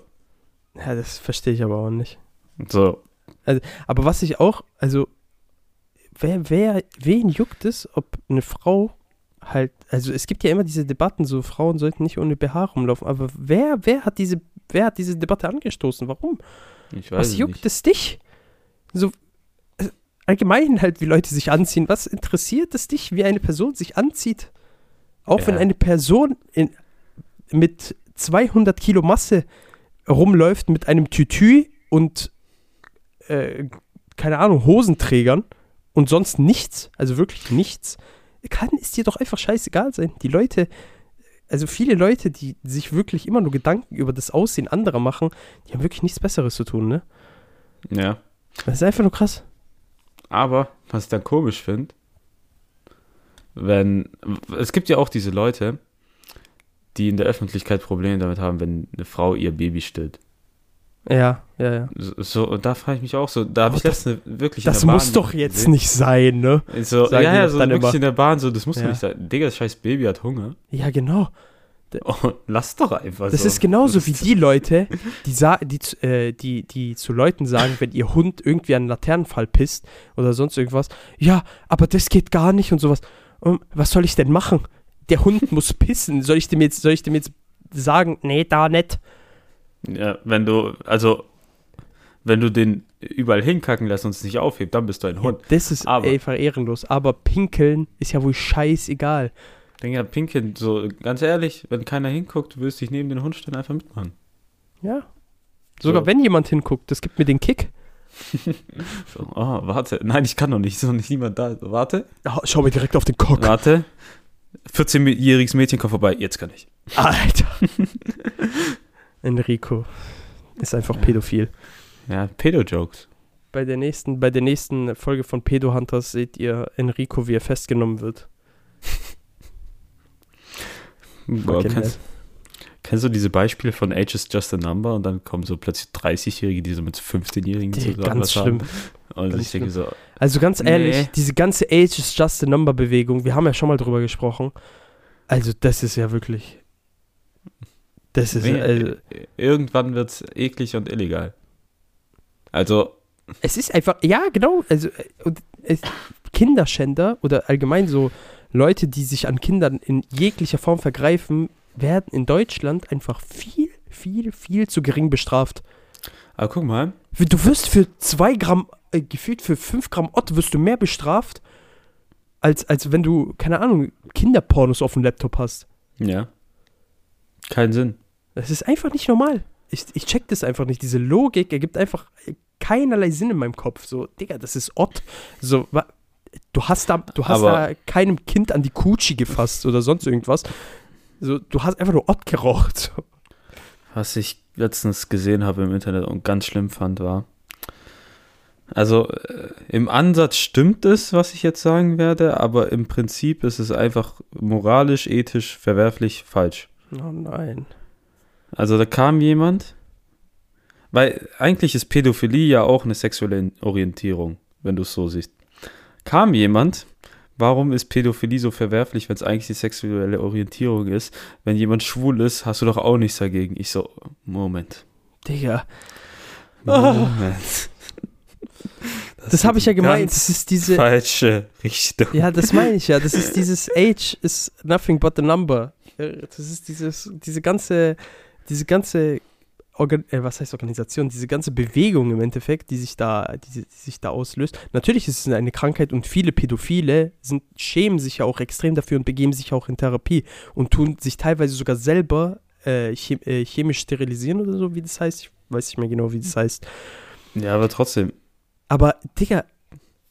S3: Ja, das verstehe ich aber auch nicht.
S2: So,
S3: Aber was ich auch, also, wer, wer, wen juckt es, ob eine Frau halt, also es gibt ja immer diese Debatten, so Frauen sollten nicht ohne BH rumlaufen, aber wer, wer hat diese, wer hat diese Debatte angestoßen? Warum?
S2: ich weiß
S3: Was juckt
S2: nicht.
S3: es dich? So, äh, allgemein halt, wie Leute sich anziehen. Was interessiert es dich, wie eine Person sich anzieht? Auch wenn
S2: Ja.
S3: eine Person in, mit 200 Kilo Masse rumläuft mit einem Tütü und äh, keine Ahnung, Hosenträgern und sonst nichts, also wirklich nichts, kann es dir doch einfach scheißegal sein. Die Leute, also viele Leute, die sich wirklich immer nur Gedanken über das Aussehen anderer machen, die haben wirklich nichts Besseres zu tun, ne?
S2: Ja,
S3: Das ist einfach nur krass.
S2: aber was ich dann komisch finde, wenn, es gibt ja auch diese Leute, die in der Öffentlichkeit Probleme damit haben, wenn eine Frau ihr Baby stillt.
S3: Ja, ja, ja.
S2: So, da frage ich mich auch so, da habe ich letztens wirklich
S3: Das
S2: in der
S3: muss doch jetzt
S2: gesehen.
S3: nicht sein, ne?
S2: So,
S3: sagen
S2: ja, ja, so wirklich
S3: immer.
S2: in der Bahn, so, das muss
S3: Ja.
S2: doch nicht sein. Digga, das scheiß Baby hat Hunger.
S3: Ja, genau.
S2: Oh, lass doch einfach
S3: Das
S2: so.
S3: ist genauso wie die Leute, die, die, zu- äh, die, die zu Leuten sagen, wenn ihr Hund irgendwie an einen Laternenfall pisst oder sonst irgendwas, ja, aber das geht gar nicht und sowas. Ähm, was soll ich denn machen? Der Hund muss pissen. Soll ich dem jetzt, soll ich dem jetzt sagen, nee, da nicht?
S2: Ja, wenn du, also, wenn du den überall hinkacken lässt und es nicht aufhebt, dann bist du ein Hund.
S3: Das ist
S2: Aber-
S3: einfach ehrenlos. Aber pinkeln ist ja wohl scheißegal.
S2: Digga, Pinkeln, so, ganz ehrlich, wenn keiner hinguckt, du willst dich neben den Hund stellen, einfach mitmachen.
S3: Ja. Sogar
S2: So.
S3: wenn jemand hinguckt, das gibt mir den Kick.
S2: So, oh, warte. Nein, ich kann noch nicht, so nicht niemand da. Warte,
S3: Oh, schau mir direkt auf den Cock.
S2: warte. 14-jähriges Mädchen kommt vorbei, jetzt kann ich.
S3: Alter. Enrico ist einfach pädophil.
S2: Ja, Pedo-Jokes.
S3: Bei der nächsten, bei der nächsten Folge von Pedo Hunters seht ihr Enrico, wie er festgenommen wird.
S2: Boah, kennst, kennst du diese Beispiele von Age is just a number und dann kommen so plötzlich 30-Jährige, die so mit 15-Jährigen
S3: Die,
S2: zusammen
S3: ganz schlimm.
S2: haben.
S3: Ganz
S2: denke so,
S3: Also ganz ehrlich,
S2: Nee.
S3: diese ganze Age is just a number Bewegung, wir haben ja schon mal drüber gesprochen. Also das ist ja wirklich. Das ist
S2: nee,
S3: also,
S2: irgendwann wird es eklig und illegal. Also,
S3: es ist einfach, ja genau, also es, Kinderschänder oder allgemein so Leute, die sich an Kindern in jeglicher Form vergreifen, werden in Deutschland einfach viel, viel, viel zu gering bestraft.
S2: aber guck mal,
S3: Du wirst für zwei Gramm, äh, gefühlt für fünf Gramm Ott wirst du mehr bestraft, als, als wenn du, keine Ahnung, Kinderpornos auf dem Laptop hast.
S2: ja, keinen Sinn.
S3: Das ist einfach nicht normal. Ich, ich check das einfach nicht. Diese Logik ergibt einfach keinerlei Sinn in meinem Kopf. So, Digga, das ist Ott. So, du hast da, du hast
S2: Aber-
S3: da keinem Kind an die Kutschi gefasst oder sonst irgendwas. So, du hast einfach nur Ott geraucht. So.
S2: Was ich letztens gesehen habe im Internet und ganz schlimm fand, war. Also äh, im Ansatz stimmt es, was ich jetzt sagen werde, aber im Prinzip ist es einfach moralisch, ethisch, verwerflich, falsch.
S3: Oh nein.
S2: Also da kam jemand, weil eigentlich ist Pädophilie ja auch eine sexuelle Orientierung, wenn du es so siehst. Kam jemand, warum ist Pädophilie so verwerflich, wenn es eigentlich die sexuelle Orientierung ist? Wenn jemand schwul ist, hast du doch auch nichts dagegen. Ich so, Moment.
S3: Digga.
S2: Moment.
S3: Das, habe ich ja gemeint. Das ist diese.
S2: Falsche Richtung.
S3: Ja, das meine ich ja. Das ist dieses Age is nothing but a number. Das ist dieses, diese ganze, diese ganze, Organ äh, was heißt Organisation, diese ganze Bewegung im Endeffekt, die sich da, die, die sich da auslöst. Natürlich ist es eine Krankheit und viele Pädophile sind, schämen sich ja auch extrem dafür und begeben sich auch in Therapie und tun sich teilweise sogar selber äh, chem äh, chemisch sterilisieren oder so, wie das heißt. Ich weiß nicht mehr genau, wie das heißt.
S2: Ja, aber trotzdem.
S3: Aber, Digga,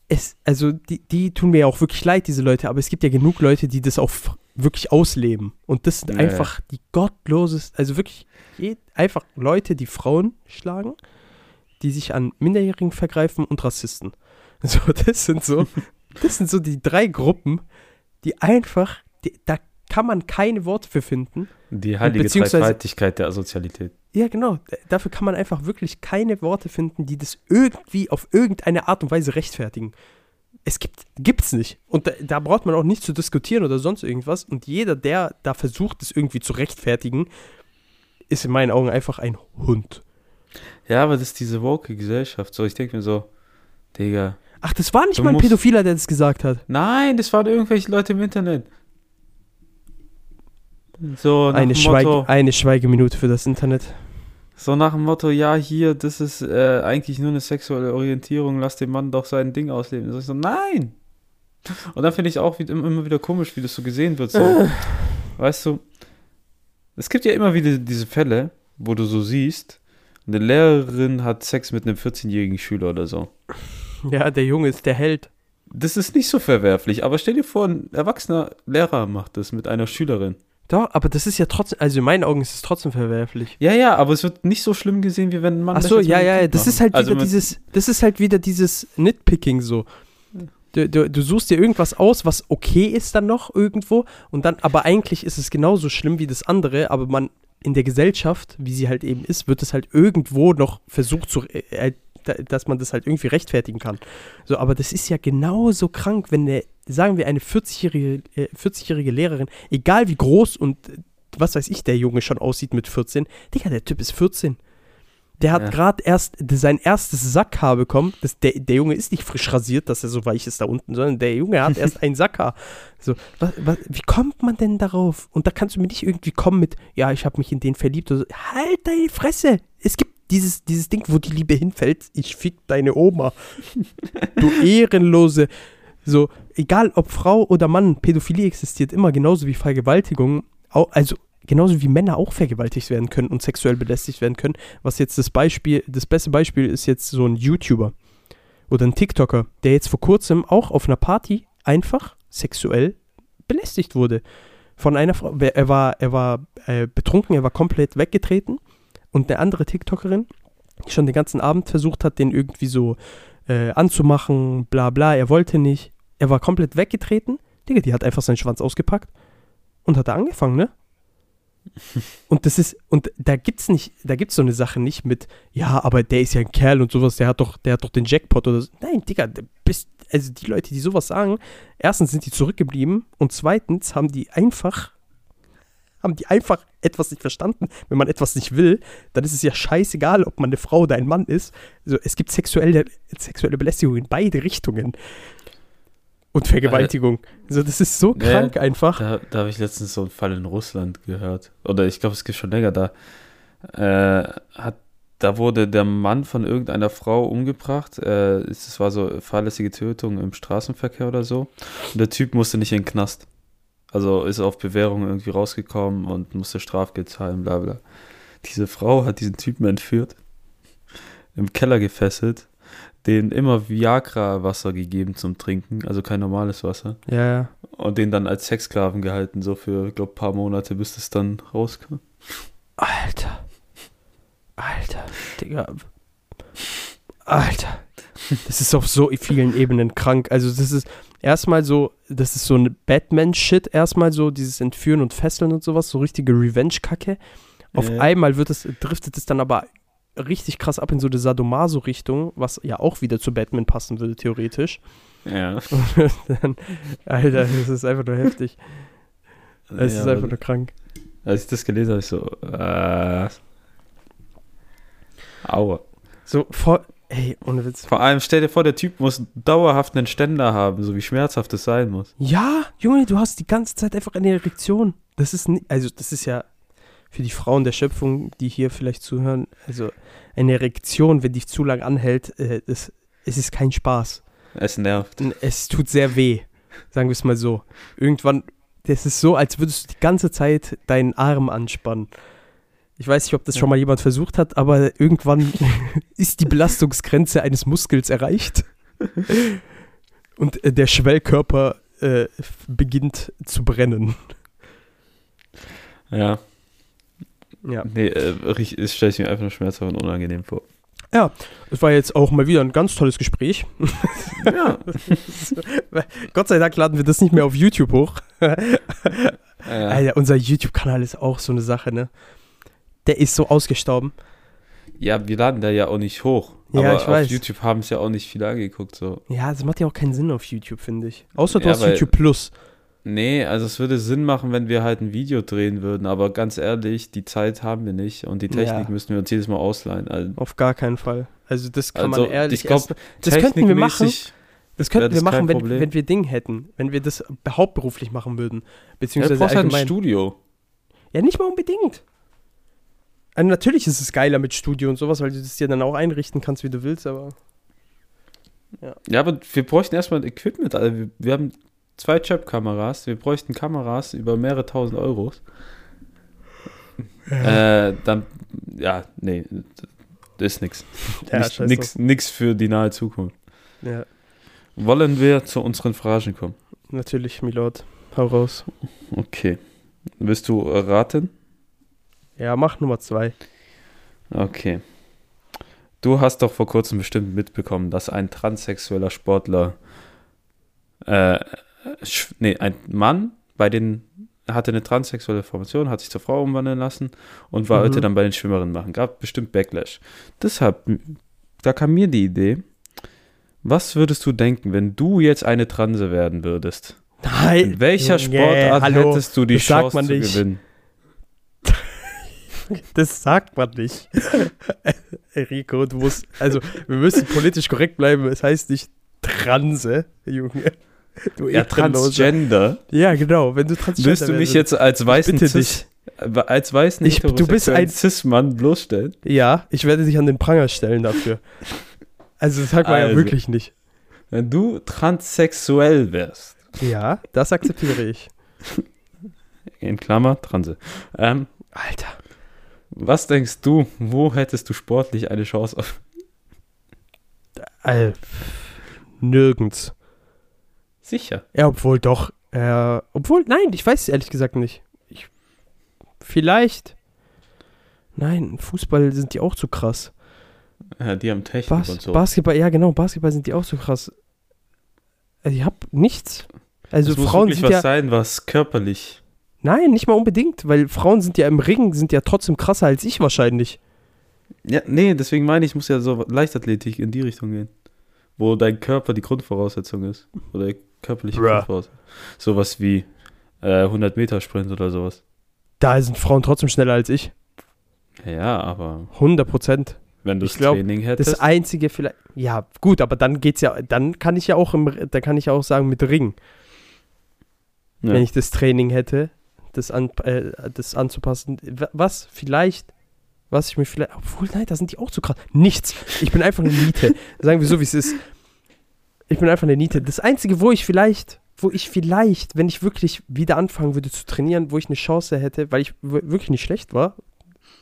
S3: es, also die, die tun mir ja auch wirklich leid, diese Leute, aber es gibt ja genug Leute, die das auch wirklich ausleben. Und das sind
S2: Ja,
S3: einfach die gottlosest, also wirklich einfach Leute, die Frauen schlagen, die sich an Minderjährigen vergreifen und Rassisten. So, das sind so, das sind so die drei Gruppen, die einfach, die, da kann man keine Worte für finden.
S2: Die heilige Dreifaltigkeit der Asozialität.
S3: Ja, genau. Dafür kann man einfach wirklich keine Worte finden, die das irgendwie auf irgendeine Art und Weise rechtfertigen. Es gibt, gibt's nicht. Und da, da braucht man auch nicht zu diskutieren oder sonst irgendwas. Und jeder, der da versucht, es irgendwie zu rechtfertigen, ist in meinen Augen einfach ein Hund.
S2: Ja, aber das ist diese woke Gesellschaft. So, ich denke mir so, Digga.
S3: Ach, das war nicht mal ein Pädophiler, der das gesagt hat.
S2: Nein, das waren irgendwelche Leute im Internet. So
S3: Eine,
S2: dem
S3: Schweige,
S2: Motto,
S3: eine Schweigeminute für das Internet.
S2: So nach dem Motto, ja, hier, das ist äh, eigentlich nur eine sexuelle Orientierung, lass den Mann doch sein Ding ausleben. So, ich so, nein. Und dann finde ich auch wie, immer wieder komisch, wie das so gesehen wird. So, weißt du, es gibt ja immer wieder diese Fälle, wo du so siehst, eine Lehrerin hat Sex mit einem 14-jährigen Schüler oder so.
S3: Ja, der Junge ist der Held.
S2: Das ist nicht so verwerflich, aber stell dir vor, ein erwachsener Lehrer macht das mit einer Schülerin.
S3: Doch, aber das ist ja trotzdem, also in meinen Augen ist es trotzdem verwerflich.
S2: Ja, ja, aber es wird nicht so schlimm gesehen, wie wenn Mann
S3: Ach
S2: das
S3: so, ja, ja,
S2: Kind
S3: das ist halt
S2: Also
S3: wieder
S2: man-
S3: dieses, das ist halt wieder dieses Nitpicking so. Du, du, du suchst dir irgendwas aus, was okay ist dann noch irgendwo und dann, aber eigentlich ist es genauso schlimm wie das andere, aber man in der Gesellschaft, wie sie halt eben ist, wird es halt irgendwo noch versucht zu, äh, dass man das halt irgendwie rechtfertigen kann. So, aber das ist ja genauso krank, wenn eine, sagen wir, eine 40-jährige äh, 40-jährige Lehrerin, egal wie groß und äh, was weiß ich, der Junge schon aussieht mit 14, Digga, der Typ ist 14. Der hat
S2: Ja.
S3: gerade erst sein erstes Sackhaar bekommen. Das, der, der Junge ist nicht frisch rasiert, dass er so weich ist da unten, sondern der Junge hat erst ein Sackhaar. So, was, was, wie kommt man denn darauf? Und da kannst du mir nicht irgendwie kommen mit, ja, ich habe mich in den verliebt. Oder so. Halt deine Fresse! Es gibt dieses, dieses Ding, wo die Liebe hinfällt. Ich fick deine Oma. du Ehrenlose. So, egal ob Frau oder Mann, Pädophilie existiert immer genauso wie Vergewaltigung. Also genauso wie Männer auch vergewaltigt werden können und sexuell belästigt werden können. Was jetzt das Beispiel, das beste Beispiel ist jetzt so ein YouTuber oder ein TikToker, der jetzt vor kurzem auch auf einer Party einfach sexuell belästigt wurde von einer Frau. Er war, er war äh, betrunken, er war komplett weggetreten und eine andere TikTokerin, die schon den ganzen Abend versucht hat, den irgendwie so äh, anzumachen, bla bla, er wollte nicht. Er war komplett weggetreten. Digga, die hat einfach seinen Schwanz ausgepackt und hat da angefangen, ne? Und das ist, und da gibt's nicht, da gibt's so eine Sache nicht mit, ja, aber der ist ja ein Kerl und sowas, der hat doch, der hat doch den Jackpot oder so. Nein, Digga, bist, also die Leute, die sowas sagen, erstens sind die zurückgeblieben und zweitens haben die einfach, haben die einfach etwas nicht verstanden. Wenn man etwas nicht will, dann ist es ja scheißegal, ob man eine Frau oder ein Mann ist. Also es gibt sexuelle, sexuelle Belästigung in beide Richtungen. Und Vergewaltigung. Also das ist so
S2: Ja,
S3: krank einfach.
S2: Da, da habe ich letztens so einen Fall in Russland gehört. Oder ich glaube, es gibt schon länger da. Äh, hat, da wurde der Mann von irgendeiner Frau umgebracht. Äh, es es war so fahrlässige Tötung im Straßenverkehr oder so. Und der Typ musste nicht in den Knast. Also ist auf Bewährung irgendwie rausgekommen und musste Strafgeld zahlen, bla bla. Diese Frau hat diesen Typen entführt, im Keller gefesselt, denen immer Viagra-Wasser gegeben zum Trinken, also kein normales Wasser.
S3: Ja, ja.
S2: Und den dann als Sexsklaven gehalten, so für, glaube paar Monate, bis es dann rauskam.
S3: Alter. Alter. Digga. Alter. Das ist auf so vielen Ebenen krank. Also, das ist erstmal so, das ist so eine Batman-Shit. Erstmal so dieses Entführen und Fesseln und sowas, so richtige Revenge-Kacke. Auf
S2: Ja.
S3: einmal wird es, driftet es dann aber richtig krass ab in so eine Sadomaso-Richtung, was ja auch wieder zu Batman passen würde, theoretisch.
S2: Ja.
S3: dann, Alter, das ist einfach nur heftig. Es
S2: ja,
S3: ist einfach nur krank.
S2: Als ich das gelesen habe, ich so, äh, aua.
S3: So, voll, ey, ohne Witz.
S2: Vor allem, stell dir vor, der Typ muss dauerhaft einen Ständer haben, so wie schmerzhaft es sein muss.
S3: Ja, Junge, du hast die ganze Zeit einfach eine Erektion. Das ist, also das ist ja für die Frauen der Schöpfung, die hier vielleicht zuhören, also eine Erektion, wenn die zu lang anhält, äh, das, es ist kein Spaß.
S2: Es nervt.
S3: Es tut sehr weh, sagen wir es mal so. Irgendwann, das ist so, als würdest du die ganze Zeit deinen Arm anspannen. Ich weiß nicht, ob das schon mal jemand versucht hat, aber irgendwann ist die Belastungsgrenze eines Muskels erreicht. Und äh, der Schwellkörper äh, beginnt zu brennen.
S2: Ja.
S3: Ja.
S2: Nee, äh, es stelle ich mir einfach nur schmerzhaft und unangenehm vor.
S3: Es war jetzt auch mal wieder ein ganz tolles Gespräch.
S2: Ja.
S3: Gott sei Dank laden wir das nicht mehr auf YouTube hoch.
S2: äh,
S3: Alter, unser YouTube-Kanal ist auch so eine Sache, ne? Der ist so ausgestorben.
S2: ja, wir laden da ja auch nicht hoch.
S3: Ja,
S2: aber
S3: ich
S2: auf
S3: weiß.
S2: YouTube haben es ja auch nicht viele angeguckt, so.
S3: Ja, das macht ja auch keinen Sinn auf YouTube, finde ich. Außer du
S2: Ja,
S3: hast
S2: weil-
S3: YouTube Plus.
S2: Nee, also es würde Sinn machen, wenn wir halt ein Video drehen würden, aber ganz ehrlich, die Zeit haben wir nicht und die Technik
S3: Ja.
S2: müssen wir uns jedes Mal ausleihen. Also,
S3: Auf gar keinen Fall. Also das kann
S2: also
S3: man ehrlich
S2: ich
S3: erst- Das könnten wir machen. Das könnten
S2: das
S3: wir machen, wenn, wenn wir Ding hätten. Wenn wir das hauptberuflich machen würden.
S2: Ja, du
S3: Beziehungsweise
S2: brauchst halt ein. Studio.
S3: Ja, nicht mal unbedingt. Also natürlich ist es geiler mit Studio und sowas, weil du das dir dann auch einrichten kannst, wie du willst, aber.
S2: Ja, aber wir bräuchten erstmal ein Equipment. Also wir, wir haben zwei Chap-Kameras, wir bräuchten Kameras über mehrere tausend Euros. Äh, dann, ja, nee, das ist nix.
S3: Ja, scheiß
S2: nix, nix für die nahe Zukunft.
S3: Ja,
S2: Wollen wir zu unseren Fragen kommen?
S3: natürlich, Milord. Hau raus.
S2: Okay. Willst du raten?
S3: Ja, mach Nummer zwei.
S2: Okay. Du hast doch vor kurzem bestimmt mitbekommen, dass ein transsexueller Sportler, äh, sch- nee, ein Mann bei den, hatte eine transsexuelle Formation, hat sich zur Frau umwandeln lassen und wollte
S3: Mhm.
S2: dann bei den Schwimmerinnen machen. Gab bestimmt Backlash. Deshalb, da kam mir die Idee, was würdest du denken, wenn du jetzt eine Transe werden würdest?
S3: Nein.
S2: In welcher Sportart
S3: hallo,
S2: hättest du die Chance zu gewinnen?
S3: Das sagt man nicht. Rico, du musst, also wir müssen politisch korrekt bleiben. Es heißt nicht Transe, Junge. Du
S2: Ja. Transgender.
S3: Ja, genau. Wenn du Transgender
S2: Willst du mich jetzt als weißen
S3: bitte
S2: Cis, äh, als weißen
S3: Ich- du bist ein-
S2: Cis-Mann bloßstellen?
S3: Ja, ich werde dich an den Pranger stellen dafür. Also das sagt man ja
S2: Also.
S3: wirklich nicht.
S2: Wenn du transsexuell wärst,
S3: Ja, das akzeptiere ich.
S2: in Klammer, Transe, ähm,
S3: Alter.
S2: Was denkst du, wo hättest du sportlich eine Chance auf?
S3: Al nirgends.
S2: Sicher.
S3: Ja, obwohl doch. Äh, obwohl, nein, ich weiß es ehrlich gesagt nicht. Ich, vielleicht. Nein, Fußball sind die auch zu krass.
S2: Ja, die haben Technik
S3: Bas
S2: und so.
S3: Basketball, ja genau, Basketball sind die auch so krass. Also ich hab nichts. Also
S2: muss
S3: Frauen
S2: wirklich
S3: sind
S2: was
S3: ja.
S2: sein, was körperlich.
S3: Nein, nicht mal unbedingt, weil Frauen sind ja im Ring, sind ja trotzdem krasser als ich wahrscheinlich.
S2: Ja, nee, deswegen meine ich, muss ja so Leichtathletik in die Richtung gehen. Wo dein Körper die Grundvoraussetzung ist. Oder körperliche
S3: Bruh.
S2: Grundvoraussetzung. Sowas wie äh, 100 Meter Sprint oder sowas.
S3: Da sind Frauen trotzdem schneller als ich.
S2: Ja, aber
S3: 100 Prozent.
S2: wenn du das
S3: glaub,
S2: Training
S3: Das
S2: hättest.
S3: einzige vielleicht. Ja, gut, aber dann geht's ja, dann kann ich ja auch im, da kann ich ja auch sagen mit Ring.
S2: ja.
S3: wenn ich das Training hätte, das, an, äh, das anzupassen. Was vielleicht, was ich mir vielleicht, obwohl, nein, da sind die auch zu krass. Nichts. Ich bin einfach eine Niete. Sagen wir so, wie es ist. Ich bin einfach eine Niete. Das Einzige, wo ich vielleicht, wo ich vielleicht, wenn ich wirklich wieder anfangen würde zu trainieren, wo ich eine Chance hätte, weil ich wirklich nicht schlecht war,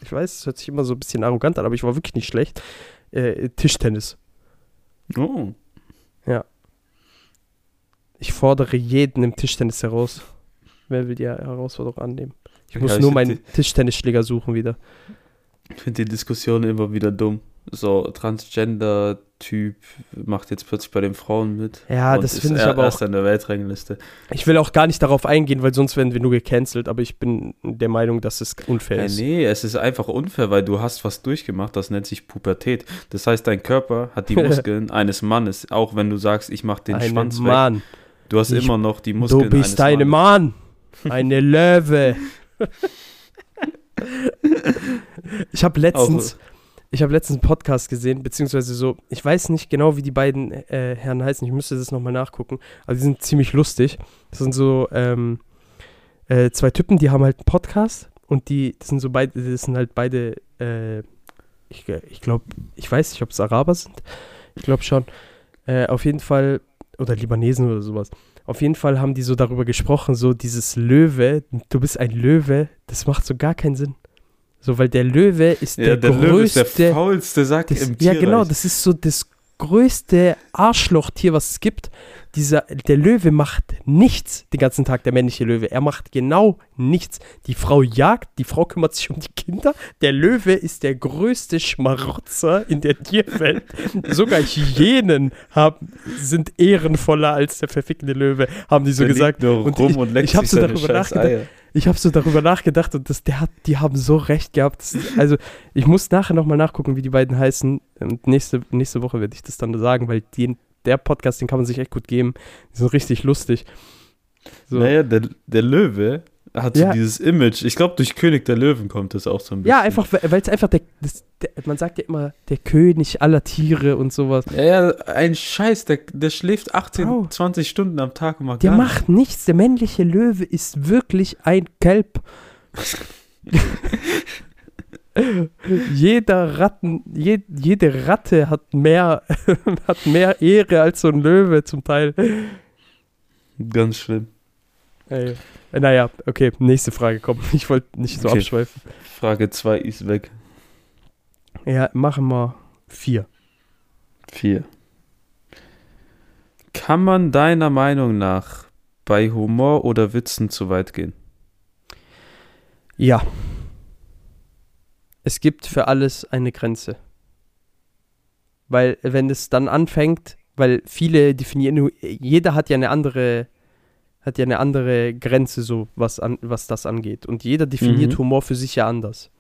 S3: ich weiß, es hört sich immer so ein bisschen arrogant an, aber ich war wirklich nicht schlecht, äh, Tischtennis.
S2: Oh.
S3: Ich fordere jeden im Tischtennis heraus. Wer will die Herausforderung annehmen? Ich muss
S2: Ja, ich
S3: nur meinen Tischtennisschläger suchen wieder.
S2: Ich finde die Diskussion immer wieder dumm. So, Transgender-Typ macht jetzt plötzlich bei den Frauen mit.
S3: Ja, das finde ich
S2: er-
S3: aber auch.
S2: erst in der Weltrangliste.
S3: Ich will auch gar nicht darauf eingehen, weil sonst werden wir nur gecancelt, aber ich bin der Meinung, dass es unfair
S2: Ja,
S3: ist.
S2: nee, es ist einfach unfair, weil du hast was durchgemacht, das nennt sich Pubertät. Das heißt, dein Körper hat die Muskeln eines Mannes, auch wenn du sagst, ich mach den
S3: Ein
S2: Schwanz weg.
S3: Mann.
S2: Du hast
S3: Ich-
S2: immer noch die
S3: Du
S2: Muskeln
S3: bist
S2: eines
S3: eine
S2: Mannes.
S3: Mann. Eine Löwe. ich habe letztens, ich habe letztens einen Podcast gesehen, beziehungsweise so, ich weiß nicht genau, wie die beiden äh, Herren heißen, ich müsste das nochmal nachgucken, aber die sind ziemlich lustig. Das sind so ähm, äh, zwei Typen, die haben halt einen Podcast und die, das sind so beide, das sind halt beide, äh, ich, ich glaube, ich weiß nicht, ob es Araber sind. Ich glaube schon. Äh, auf jeden Fall, oder Libanesen oder sowas. Auf jeden Fall haben die so darüber gesprochen, so dieses Löwe, du bist ein Löwe, das macht so gar keinen Sinn. So, weil der Löwe ist
S2: Ja,
S3: der,
S2: der Löwe ist
S3: größte.
S2: der faulste Sack
S3: das,
S2: im
S3: ja,
S2: Tierreich.
S3: genau, das ist so das größte Arschlochtier, was es gibt. Dieser, der Löwe macht nichts den ganzen Tag, der männliche Löwe. Er macht genau nichts. Die Frau jagt, die Frau kümmert sich um die Kinder. Der Löwe ist der größte Schmarotzer in der Tierwelt. Sogar Hyänen haben, sind ehrenvoller als der verfickte Löwe, haben die so
S2: Der
S3: gesagt.
S2: liegt nur
S3: Und
S2: rum
S3: ich-
S2: und leckt
S3: ich hab
S2: sich
S3: so darüber nachgedacht.
S2: Eier.
S3: Ich habe so darüber nachgedacht und das, der hat, die haben so recht gehabt. Das, also ich muss nachher nochmal nachgucken, wie die beiden heißen. Und nächste, nächste Woche werde ich das dann sagen, weil den, der Podcast, den kann man sich echt gut geben. Die sind richtig lustig. So.
S2: Naja, der, der Löwe hat
S3: Ja.
S2: so dieses Image. Ich glaube, durch König der Löwen kommt das auch so ein bisschen.
S3: Ja, einfach, weil es einfach der, das, der, man sagt ja immer, der König aller Tiere und sowas.
S2: Ja, ja, ein Scheiß, der, der schläft 18,
S3: Bro.
S2: 20 Stunden am Tag und macht
S3: Der
S2: gar
S3: macht nichts. Der männliche Löwe ist wirklich ein Kelp. Jeder Ratten, je, jede Ratte hat mehr, hat mehr Ehre als so ein Löwe zum Teil.
S2: Ganz schlimm.
S3: Ey. Äh, Naja, okay, nächste Frage, komm. Ich wollte nicht so
S2: Okay.
S3: abschweifen.
S2: Frage 2 ist weg.
S3: Ja, machen wir vier.
S2: 4. Kann man deiner Meinung nach bei Humor oder Witzen zu weit gehen?
S3: Ja. Es gibt für alles eine Grenze. Weil, wenn es dann anfängt, weil viele definieren, jeder hat ja eine andere, hat ja eine andere Grenze, so was, an, was das angeht. Und jeder definiert
S2: Mhm.
S3: Humor für sich ja anders.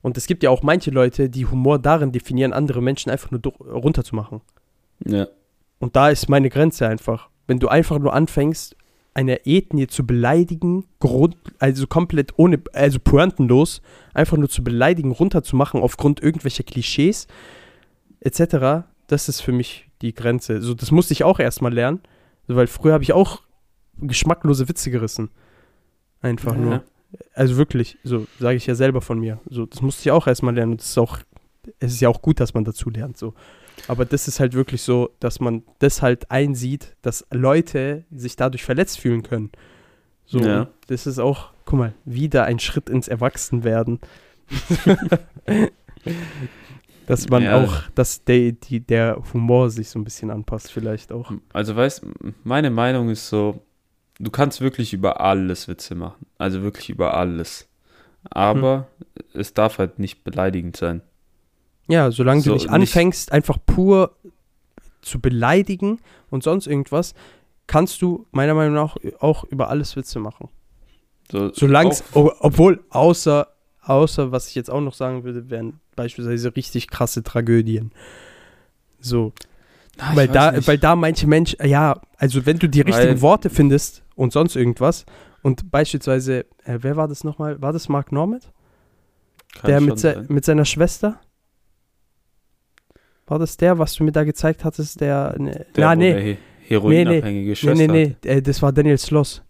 S3: Und es gibt ja auch manche Leute, die Humor darin definieren, andere Menschen einfach nur runterzumachen.
S2: Ja.
S3: Und da ist meine Grenze einfach. Wenn du einfach nur anfängst, eine Ethnie zu beleidigen, grund, also komplett ohne, also pointenlos, einfach nur zu beleidigen, runterzumachen aufgrund irgendwelcher Klischees, etc., das ist für mich die Grenze. So, das musste ich auch erstmal lernen, weil früher habe ich auch geschmacklose Witze gerissen. Einfach
S2: Ja.
S3: nur. Also wirklich, so sage ich ja selber von mir. So, das musste ich auch erstmal lernen das ist auch, es ist ja auch gut, dass man dazu lernt. So. Aber das ist halt wirklich so, dass man das halt einsieht, dass Leute sich dadurch verletzt fühlen können. So,
S2: Ja.
S3: das ist auch, guck mal, wieder ein Schritt ins Erwachsenwerden. dass man
S2: Ja.
S3: auch, dass der, die, der Humor sich so ein bisschen anpasst, vielleicht auch.
S2: Also weißt, meine Meinung ist so, du kannst wirklich über alles Witze machen. Also wirklich über alles. Aber es darf halt nicht beleidigend sein.
S3: Ja, solange
S2: So,
S3: du nicht
S2: nicht-
S3: anfängst, einfach pur zu beleidigen und sonst irgendwas, kannst du meiner Meinung nach auch über alles Witze machen.
S2: So,
S3: Solange
S2: auch-
S3: obwohl, außer, außer, was ich jetzt auch noch sagen würde, wären beispielsweise richtig krasse Tragödien. So,
S2: Na,
S3: weil da,
S2: nicht.
S3: weil da manche Menschen, ja, also wenn du die
S2: Weil-
S3: richtigen Worte findest und sonst irgendwas und beispielsweise, äh, wer war das nochmal? War das Mark Normand?
S2: Kann
S3: Der mit, se
S2: sein.
S3: mit seiner Schwester? War das der, was du mir da gezeigt hattest, der, ne,
S2: Der,
S3: na, nee,
S2: der heroinabhängige
S3: nee,
S2: Schwester
S3: nee, nee, äh, das war Daniel Sloss.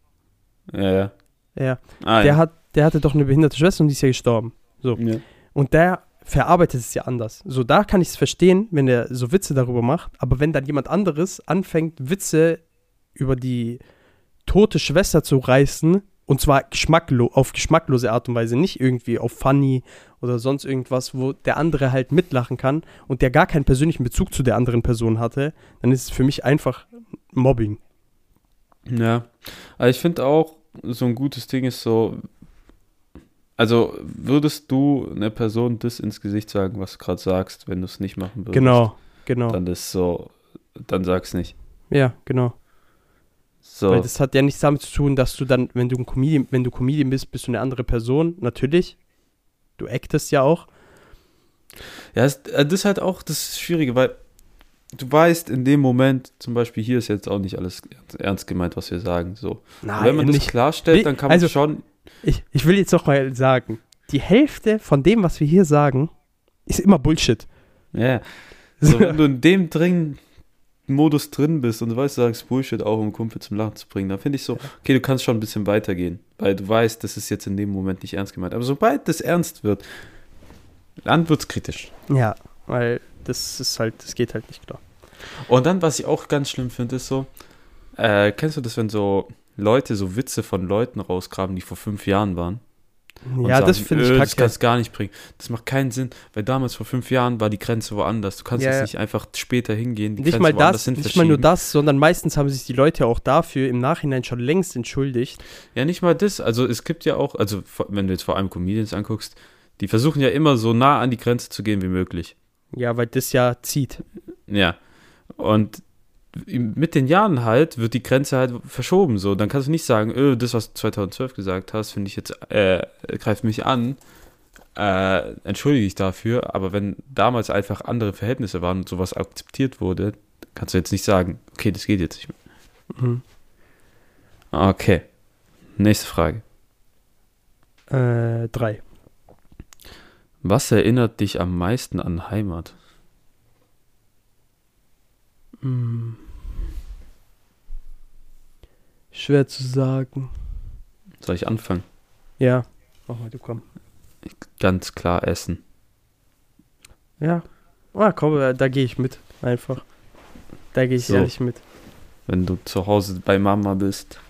S2: Ja, ja.
S3: Ja,
S2: Ah,
S3: der,
S2: ja.
S3: hat, der hatte doch eine behinderte Schwester und die ist ja gestorben. So.
S2: ja.
S3: Und der verarbeitet es ja anders. So, da kann ich es verstehen, wenn er so Witze darüber macht. Aber wenn dann jemand anderes anfängt, Witze über die tote Schwester zu reißen, Und zwar geschmacklo auf geschmacklose Art und Weise, nicht irgendwie auf funny oder sonst irgendwas, wo der andere halt mitlachen kann und der gar keinen persönlichen Bezug zu der anderen Person hatte, dann ist es für mich einfach Mobbing.
S2: Ja, aber ich finde auch, so ein gutes Ding ist so, also würdest du einer Person das ins Gesicht sagen, was du gerade sagst, wenn du es nicht machen würdest?
S3: Genau, genau.
S2: Dann ist so, dann sag's nicht.
S3: Ja, genau.
S2: So.
S3: Weil das hat ja nichts damit zu tun, dass du dann, wenn du ein Comedian, wenn du Comedian bist, bist du eine andere Person, natürlich. Du actest ja auch.
S2: Ja, äh, das ist halt auch das Schwierige, weil du weißt in dem Moment, zum Beispiel hier ist jetzt auch nicht alles ernst gemeint, was wir sagen. So.
S3: Nein,
S2: wenn man das
S3: nicht.
S2: klarstellt, dann kann man
S3: Also-
S2: schon.
S3: Ich, ich will jetzt noch mal sagen, die Hälfte von dem, was wir hier sagen, ist immer Bullshit.
S2: Ja. So, wenn du in dem dringenden Modus drin bist und du weißt, du sagst Bullshit auch, um Kumpel zum Lachen zu bringen, dann finde ich so, okay, du kannst schon ein bisschen weitergehen, weil du weißt, das ist jetzt in dem Moment nicht ernst gemeint. Aber sobald das ernst wird, dann wird es kritisch.
S3: Ja, weil das ist halt, das geht halt nicht klar.
S2: Und dann, was ich auch ganz schlimm finde, ist so, äh, kennst du das, wenn so Leute so Witze von Leuten rausgraben, die vor fünf Jahren waren?
S3: Ja, das
S2: sagen,
S3: finde ich
S2: äh, Das
S3: kacke.
S2: kannst du gar nicht bringen. Das macht keinen Sinn, weil damals vor fünf Jahren war die Grenze woanders. Du kannst
S3: Ja,
S2: jetzt nicht einfach später hingehen. Die
S3: Nicht
S2: Grenze
S3: mal das,
S2: sind
S3: nicht mal nur das, sondern meistens haben sich die Leute auch dafür im Nachhinein schon längst entschuldigt.
S2: Ja, nicht mal das. Also es gibt ja auch, also wenn du jetzt vor allem Comedians anguckst, die versuchen ja immer so nah an die Grenze zu gehen wie möglich.
S3: Ja, weil das ja zieht.
S2: Ja. Und mit den Jahren halt wird die Grenze halt verschoben. So, dann kannst du nicht sagen, öh, das, was du 2012 gesagt hast, finde ich jetzt, äh, greift mich an. Äh, entschuldige dich dafür, aber wenn damals einfach andere Verhältnisse waren und sowas akzeptiert wurde, kannst du jetzt nicht sagen, okay, das geht jetzt nicht mehr.
S3: Mhm.
S2: Okay. Nächste Frage.
S3: Äh, drei.
S2: Was erinnert dich am meisten an Heimat?
S3: Hm. Schwer zu sagen.
S2: Soll ich anfangen?
S3: Ja. Mach mal, du komm.
S2: Ganz klar Essen.
S3: Ja. Ah, komm, äh, da gehe ich mit. Einfach. Da gehe ich
S2: So.
S3: ehrlich mit.
S2: Wenn du zu Hause bei Mama bist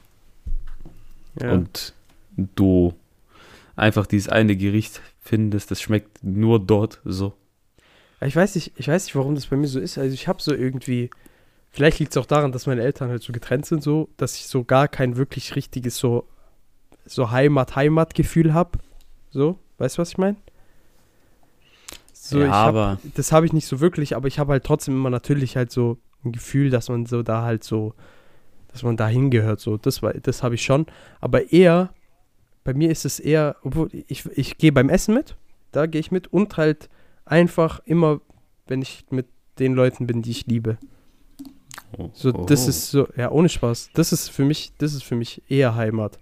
S3: Ja.
S2: und du einfach dieses eine Gericht findest, das schmeckt nur dort so.
S3: Ich weiß nicht, ich weiß nicht, warum das bei mir so ist. Also ich habe so irgendwie, vielleicht liegt es auch daran, dass meine Eltern halt so getrennt sind, so, dass ich so gar kein wirklich richtiges so, so Heimat-Heimat-Gefühl habe. So, weißt du, was ich meine? So,
S2: ja,
S3: ich hab,
S2: aber
S3: das habe ich nicht so wirklich, aber ich habe halt trotzdem immer natürlich halt so ein Gefühl, dass man so da halt so, dass man da hingehört, so, das, war- das habe ich schon. Aber eher, bei mir ist es eher, obwohl ich, ich gehe beim Essen mit, da gehe ich mit und halt einfach immer, wenn ich mit den Leuten bin, die ich liebe.
S2: Oh,
S3: So, das
S2: oh.
S3: ist so, ja, ohne Spaß. Das ist für mich, das ist für mich eher Heimat.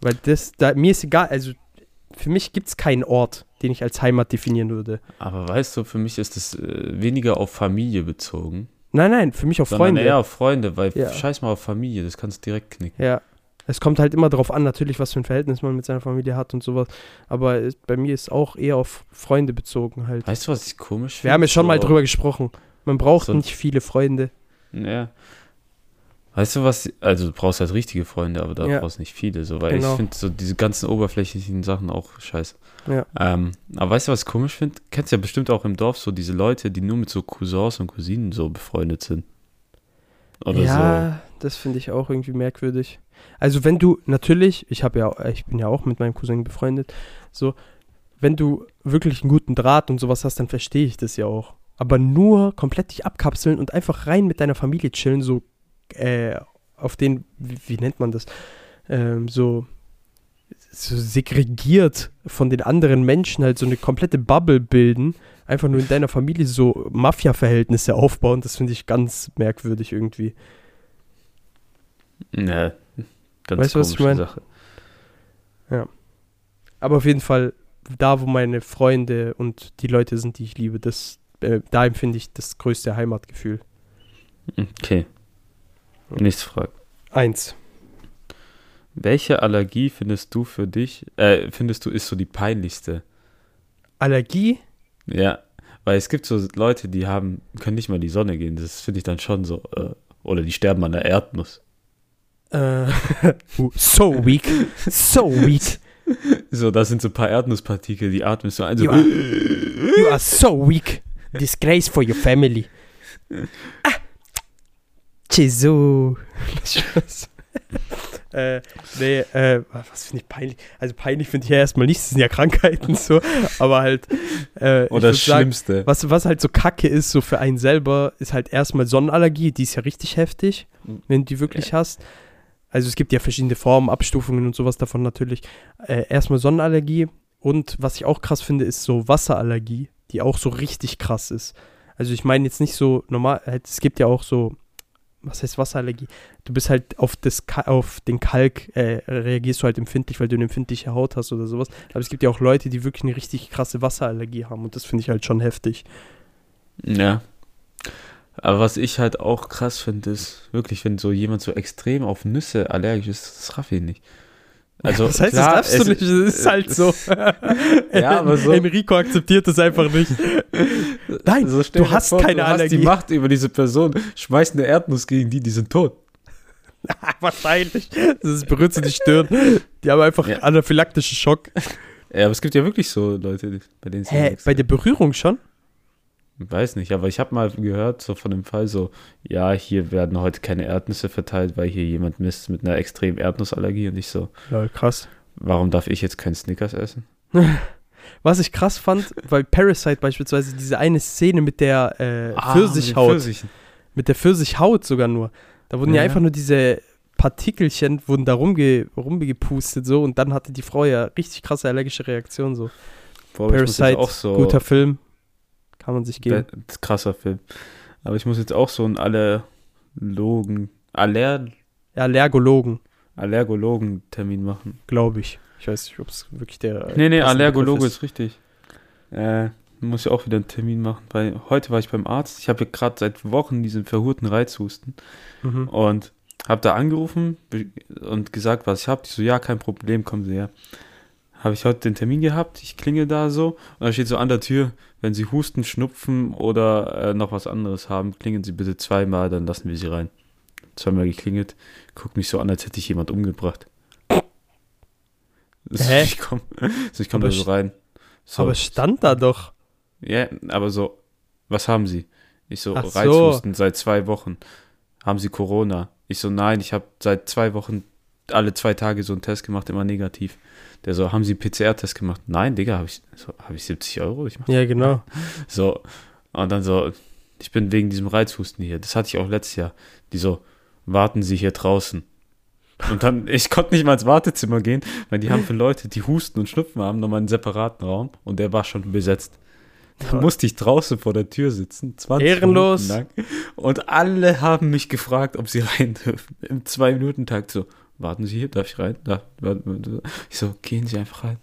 S3: Weil das, da, mir ist egal, also für mich gibt es keinen Ort, den ich als Heimat definieren würde.
S2: Aber weißt du, für mich ist es äh, weniger auf Familie bezogen,
S3: Nein, nein, für mich auf Freunde.
S2: eher auf Freunde, weil
S3: Ja.
S2: scheiß mal auf Familie, das kannst du direkt knicken.
S3: Ja. Es kommt halt immer darauf an, natürlich, was für ein Verhältnis man mit seiner Familie hat und sowas. Aber es, bei mir ist auch eher auf Freunde bezogen halt.
S2: Weißt du, was ich komisch finde?
S3: Wir haben ja schon
S2: So-
S3: mal drüber gesprochen. Man braucht
S2: So-
S3: nicht viele Freunde.
S2: Ja. Weißt du was, also du brauchst halt richtige Freunde, aber da
S3: Ja.
S2: brauchst nicht viele, so, weil
S3: Genau.
S2: ich finde so diese ganzen oberflächlichen Sachen auch scheiße.
S3: Ja.
S2: Ähm, aber weißt du, was ich komisch finde? Kennst ja bestimmt auch im Dorf so diese Leute, die nur mit so Cousins und Cousinen so befreundet sind. Oder
S3: ja, das finde ich auch irgendwie merkwürdig. Also wenn du natürlich, ich habe ja, ich bin ja auch mit meinem Cousin befreundet, so, wenn du wirklich einen guten Draht und sowas hast, dann verstehe ich das ja auch. Aber nur komplett dich abkapseln und einfach rein mit deiner Familie chillen, so äh, auf den, wie, wie nennt man das? Ähm, so, so segregiert von den anderen Menschen halt so eine komplette Bubble bilden, einfach nur in deiner Familie so Mafia-Verhältnisse aufbauen, das finde ich ganz merkwürdig irgendwie.
S2: Ja, ganz
S3: Weißt du, was ich
S2: komische
S3: mein?
S2: Sache.
S3: Aber auf jeden Fall, da wo meine Freunde und die Leute sind, die ich liebe, das, äh, da empfinde ich das größte Heimatgefühl.
S2: Okay. Nächste Frage.
S3: Eins.
S2: Welche Allergie findest du für dich, äh, findest du ist so die peinlichste?
S3: Allergie?
S2: Ja, weil es gibt so Leute, die haben, können nicht mal in die Sonne gehen. Das finde ich dann schon so, äh, oder die sterben an der Erdnuss.
S3: Äh, uh, so weak. So weak.
S2: So, da sind so ein paar Erdnusspartikel, die atmest du ein. So,
S3: You are, you are so weak. Disgrace for your family. Ah. Jesu. Äh, nee, äh, was finde ich peinlich? Also peinlich finde ich ja erstmal nicht, das sind ja Krankheiten so, aber halt. Äh,
S2: Oder das
S3: sagen,
S2: Schlimmste.
S3: was, was halt so kacke ist, so für einen selber, ist halt erstmal Sonnenallergie, die ist ja richtig heftig,
S2: Mhm.
S3: wenn du die wirklich hast. Also es gibt ja verschiedene Formen, Abstufungen und sowas davon natürlich. Äh, erstmal Sonnenallergie und was ich auch krass finde, ist so Wasserallergie, die auch so richtig krass ist. Also ich meine jetzt nicht so normal, halt, es gibt ja auch so, was heißt Wasserallergie? Du bist halt auf, das, auf den Kalk, äh, reagierst du halt empfindlich, weil du eine empfindliche Haut hast oder sowas. Aber es gibt ja auch Leute, die wirklich eine richtig krasse Wasserallergie haben und das finde ich halt schon heftig.
S2: Ja. Aber was ich halt auch krass finde, ist wirklich, wenn so jemand so extrem auf Nüsse allergisch ist, das raff ich nicht. Also,
S3: das heißt,
S2: klar,
S3: das darfst du
S2: es-
S3: nicht, das ist halt so.
S2: Ja, aber so-
S3: Enrico akzeptiert das einfach nicht. Nein,
S2: Also
S3: du hast
S2: vor,
S3: keine
S2: du hast
S3: Allergie.
S2: die Macht über diese Person, schmeißt eine Erdnuss gegen die, die sind tot.
S3: Wahrscheinlich. Das ist, berührt sie die Stirn. Die haben einfach
S2: Ja.
S3: anaphylaktischen Schock.
S2: Ja, aber es gibt ja wirklich so Leute, bei denen es
S3: Hä, bei der Berührung schon?
S2: Weiß nicht, aber ich habe mal gehört, so von dem Fall so, ja, hier werden heute keine Erdnüsse verteilt, weil hier jemand misst mit einer extremen Erdnussallergie und ich so,
S3: Ja, krass.
S2: warum darf ich jetzt keinen Snickers essen?
S3: Was ich krass fand, weil Parasite beispielsweise diese eine Szene mit der äh,
S2: Ah,
S3: Pfirsichhaut,
S2: mit
S3: mit der Pfirsichhaut sogar nur. Da wurden ja,
S2: Ja.
S3: einfach nur diese Partikelchen wurden da rumge rumgepustet so und dann hatte die Frau ja richtig krasse allergische Reaktion so.
S2: Boah,
S3: Parasite,
S2: auch so,
S3: guter Film. Kann man sich geben.
S2: Be- das ist krasser Film. Aber ich muss jetzt auch so einen Allerlogen, Aller,
S3: Allergologen,
S2: Allergologen-Termin machen.
S3: glaube ich. Ich weiß nicht, ob es wirklich der.
S2: Nee, nee, Allergologe
S3: Begriff
S2: ist richtig. Äh, muss ich auch wieder einen Termin machen, weil heute war ich beim Arzt. Ich habe ja gerade seit Wochen diesen verhurten Reizhusten
S3: Mhm.
S2: und habe da angerufen und gesagt, was ich habe. Die so, ja, kein Problem, kommen Sie her. Habe ich heute den Termin gehabt, ich klingel da so und da steht so an der Tür, wenn Sie Husten, Schnupfen oder äh, noch was anderes haben, klingeln Sie bitte zweimal, dann lassen wir Sie rein. Zweimal geklingelt, guckt mich so an, als hätte ich jemand umgebracht. So,
S3: Hä?
S2: Ich komme so, ich komm da so rein. So,
S3: Aber es stand da doch.
S2: ja, aber so, was haben Sie? Ich so,
S3: Ach so.
S2: Reizhusten seit zwei Wochen. Haben Sie Corona? Ich so, nein, ich habe seit zwei Wochen alle zwei Tage so einen Test gemacht, immer negativ. Der so, haben Sie PCR-Test gemacht? Nein, Digga, habe ich, so, hab ich 70 Euro? Ich mach
S3: Ja, genau.
S2: so, und dann so, ich bin wegen diesem Reizhusten hier. Das hatte ich auch letztes Jahr. Die so, warten Sie hier draußen. Und dann, ich konnte nicht mal ins Wartezimmer gehen, weil die haben für Leute, die Husten und Schnupfen haben, nochmal einen separaten Raum und der war schon besetzt. Da musste ich draußen vor der Tür sitzen, 20
S3: Ehrenlos.
S2: Minuten lang. Und alle haben mich gefragt, ob sie rein dürfen. Im Zwei-Minuten-Takt so, warten Sie hier, darf ich rein? Da, ich so, gehen Sie einfach rein.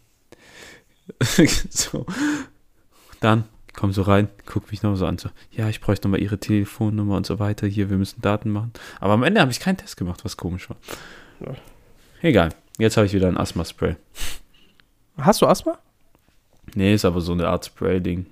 S2: so. Dann komm so rein, guck mich noch so an, so, ja, ich bräuchte nochmal Ihre Telefonnummer und so weiter. Hier, wir müssen Daten machen. Aber am Ende habe ich keinen Test gemacht, was komisch war.
S3: Ja.
S2: Egal, jetzt habe ich wieder ein Asthma-Spray.
S3: Hast du Asthma?
S2: Nee, ist aber so eine Art Spray-Ding.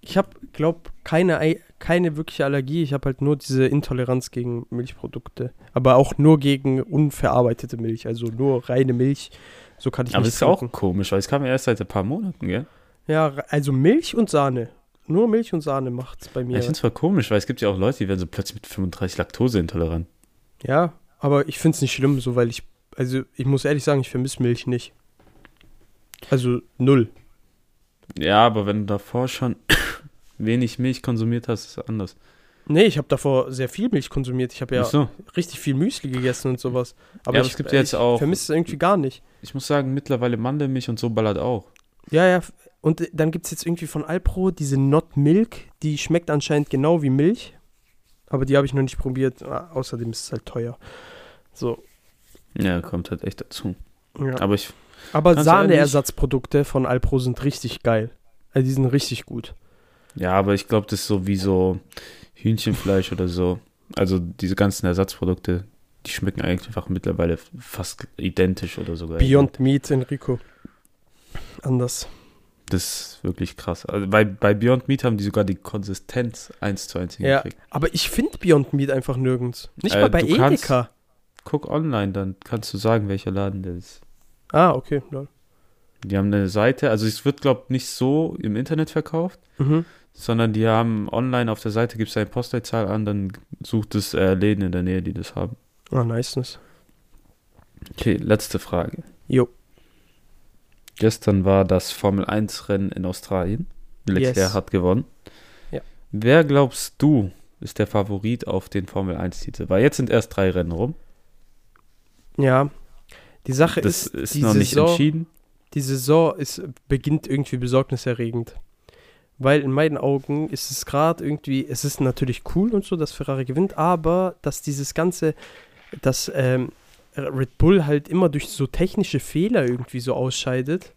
S3: Ich habe, glaube keine, Ei- keine wirkliche Allergie. Ich habe halt nur diese Intoleranz gegen Milchprodukte. Aber auch nur gegen unverarbeitete Milch. Also nur reine Milch. So kann ich
S2: Aber das ist auch
S3: trinken.
S2: komisch, weil es kam ja erst seit ein paar Monaten, gell?
S3: Ja, also Milch und Sahne. Nur Milch und Sahne macht's bei
S2: Ja,
S3: mir.
S2: ich finde es voll komisch, weil es gibt ja auch Leute, die werden so plötzlich mit 35 Laktose intolerant.
S3: Ja, aber ich finde es nicht schlimm, so weil ich, also ich muss ehrlich sagen, ich vermisse Milch nicht. Also null.
S2: Ja, aber wenn du davor schon wenig Milch konsumiert hast, ist anders.
S3: Nee, ich habe davor sehr viel Milch konsumiert. Ich habe ja
S2: so.
S3: richtig viel Müsli gegessen und sowas. Aber
S2: Ja, aber
S3: ich,
S2: es gibt ja jetzt auch-
S3: Ich vermisse es irgendwie gar nicht.
S2: Ich muss sagen, mittlerweile Mandelmilch und so ballert auch.
S3: Ja, ja. Und äh, dann gibt es jetzt irgendwie von Alpro diese Not Milk. Die schmeckt anscheinend genau wie Milch. Aber die habe ich noch nicht probiert. Ah, Außerdem ist es halt teuer. So.
S2: Ja, kommt halt echt dazu.
S3: Ja.
S2: Aber ich,
S3: Aber Sahneersatzprodukte von Alpro sind richtig geil. Also die sind richtig gut.
S2: Ja, aber ich glaube, das ist so wie so Hühnchenfleisch oder so. Also diese ganzen Ersatzprodukte, die schmecken eigentlich einfach mittlerweile fast identisch oder sogar.
S3: Beyond Meat, Enrico. Anders.
S2: Das ist wirklich krass. Also bei, bei Beyond Meat haben die sogar die Konsistenz 1 zu 1
S3: Ja,
S2: hingekriegt.
S3: aber ich finde Beyond Meat einfach nirgends. Nicht
S2: Äh,
S3: mal bei
S2: du kannst-
S3: Edeka.
S2: Guck online, dann kannst du sagen, welcher Laden der ist.
S3: Ah, okay. lol.
S2: Die haben eine Seite, also es wird, glaube ich, nicht so im Internet verkauft,
S3: Mhm.
S2: Sondern die haben online auf der Seite, gibst eine Postleitzahl an, dann sucht es äh, Läden in der Nähe, die das haben.
S3: Ah, niceness.
S2: Okay, letzte Frage.
S3: Jo.
S2: Gestern war das Formel 1 Rennen in Australien. Leclerc
S3: Yes.
S2: hat gewonnen.
S3: Ja.
S2: Wer glaubst du ist der Favorit auf den Formel 1 Titel? Weil jetzt sind erst drei Rennen rum.
S3: Ja. Die Sache
S2: Das
S3: ist,
S2: ist
S3: die
S2: noch nicht
S3: Saison,
S2: entschieden.
S3: die Saison ist, beginnt irgendwie besorgniserregend. Weil in meinen Augen ist es gerade irgendwie, es ist natürlich cool und so, dass Ferrari gewinnt, aber dass dieses ganze, dass ähm, Red Bull halt immer durch so technische Fehler irgendwie so ausscheidet,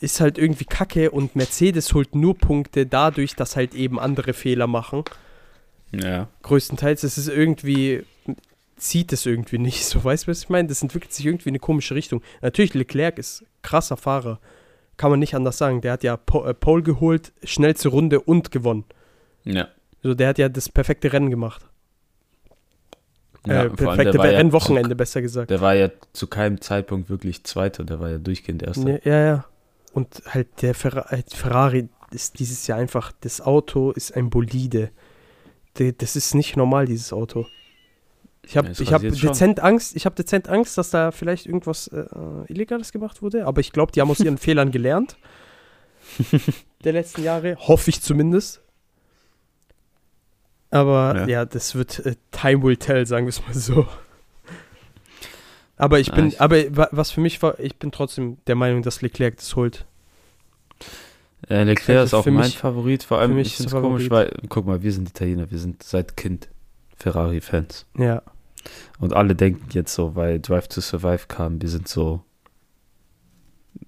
S3: ist halt irgendwie kacke und Mercedes holt nur Punkte dadurch, dass halt eben andere Fehler machen.
S2: Ja.
S3: Größtenteils. Es ist irgendwie, zieht es irgendwie nicht so. Weißt du, was ich meine? Das entwickelt sich irgendwie in eine komische Richtung. Natürlich, Leclerc ist krasser Fahrer. Kann man nicht anders sagen. Der hat ja äh, Pole geholt, schnellste Runde und gewonnen.
S2: Ja.
S3: Also der hat ja das perfekte Rennen gemacht.
S2: ja
S3: äh, perfekte
S2: ja
S3: Rennwochenende,
S2: zu-
S3: besser gesagt.
S2: Der war ja zu keinem Zeitpunkt wirklich Zweiter, der war ja durchgehend Erster.
S3: Ja, ja, ja. Und halt der Ferra äh, Ferrari ist dieses Jahr einfach, das Auto ist ein Bolide. De- Das ist nicht normal, dieses Auto. Ich habe
S2: Ja,
S3: ich hab
S2: rasiert schon.
S3: dezent Angst, ich habe dezent Angst, dass da vielleicht irgendwas äh, Illegales gemacht wurde, aber ich glaube, die haben aus ihren Fehlern gelernt. der letzten Jahre, hoffe ich zumindest. Aber ja,
S2: Ja.
S3: das wird äh, Time will tell, sagen wir es mal so. Aber ich
S2: Ah,
S3: bin,
S2: ich-
S3: aber wa- was für mich war, ich bin trotzdem der Meinung, dass Leclerc das holt.
S2: Äh, Leclerc
S3: Also
S2: ist auch
S3: für
S2: mein
S3: mich-
S2: Favorit, vor allem
S3: für mich
S2: ich
S3: ist
S2: finde es komisch, weil, guck mal, wir sind Italiener, wir sind seit Kind Ferrari-Fans.
S3: Ja.
S2: Und alle denken jetzt so, weil Drive to Survive kam, wir sind so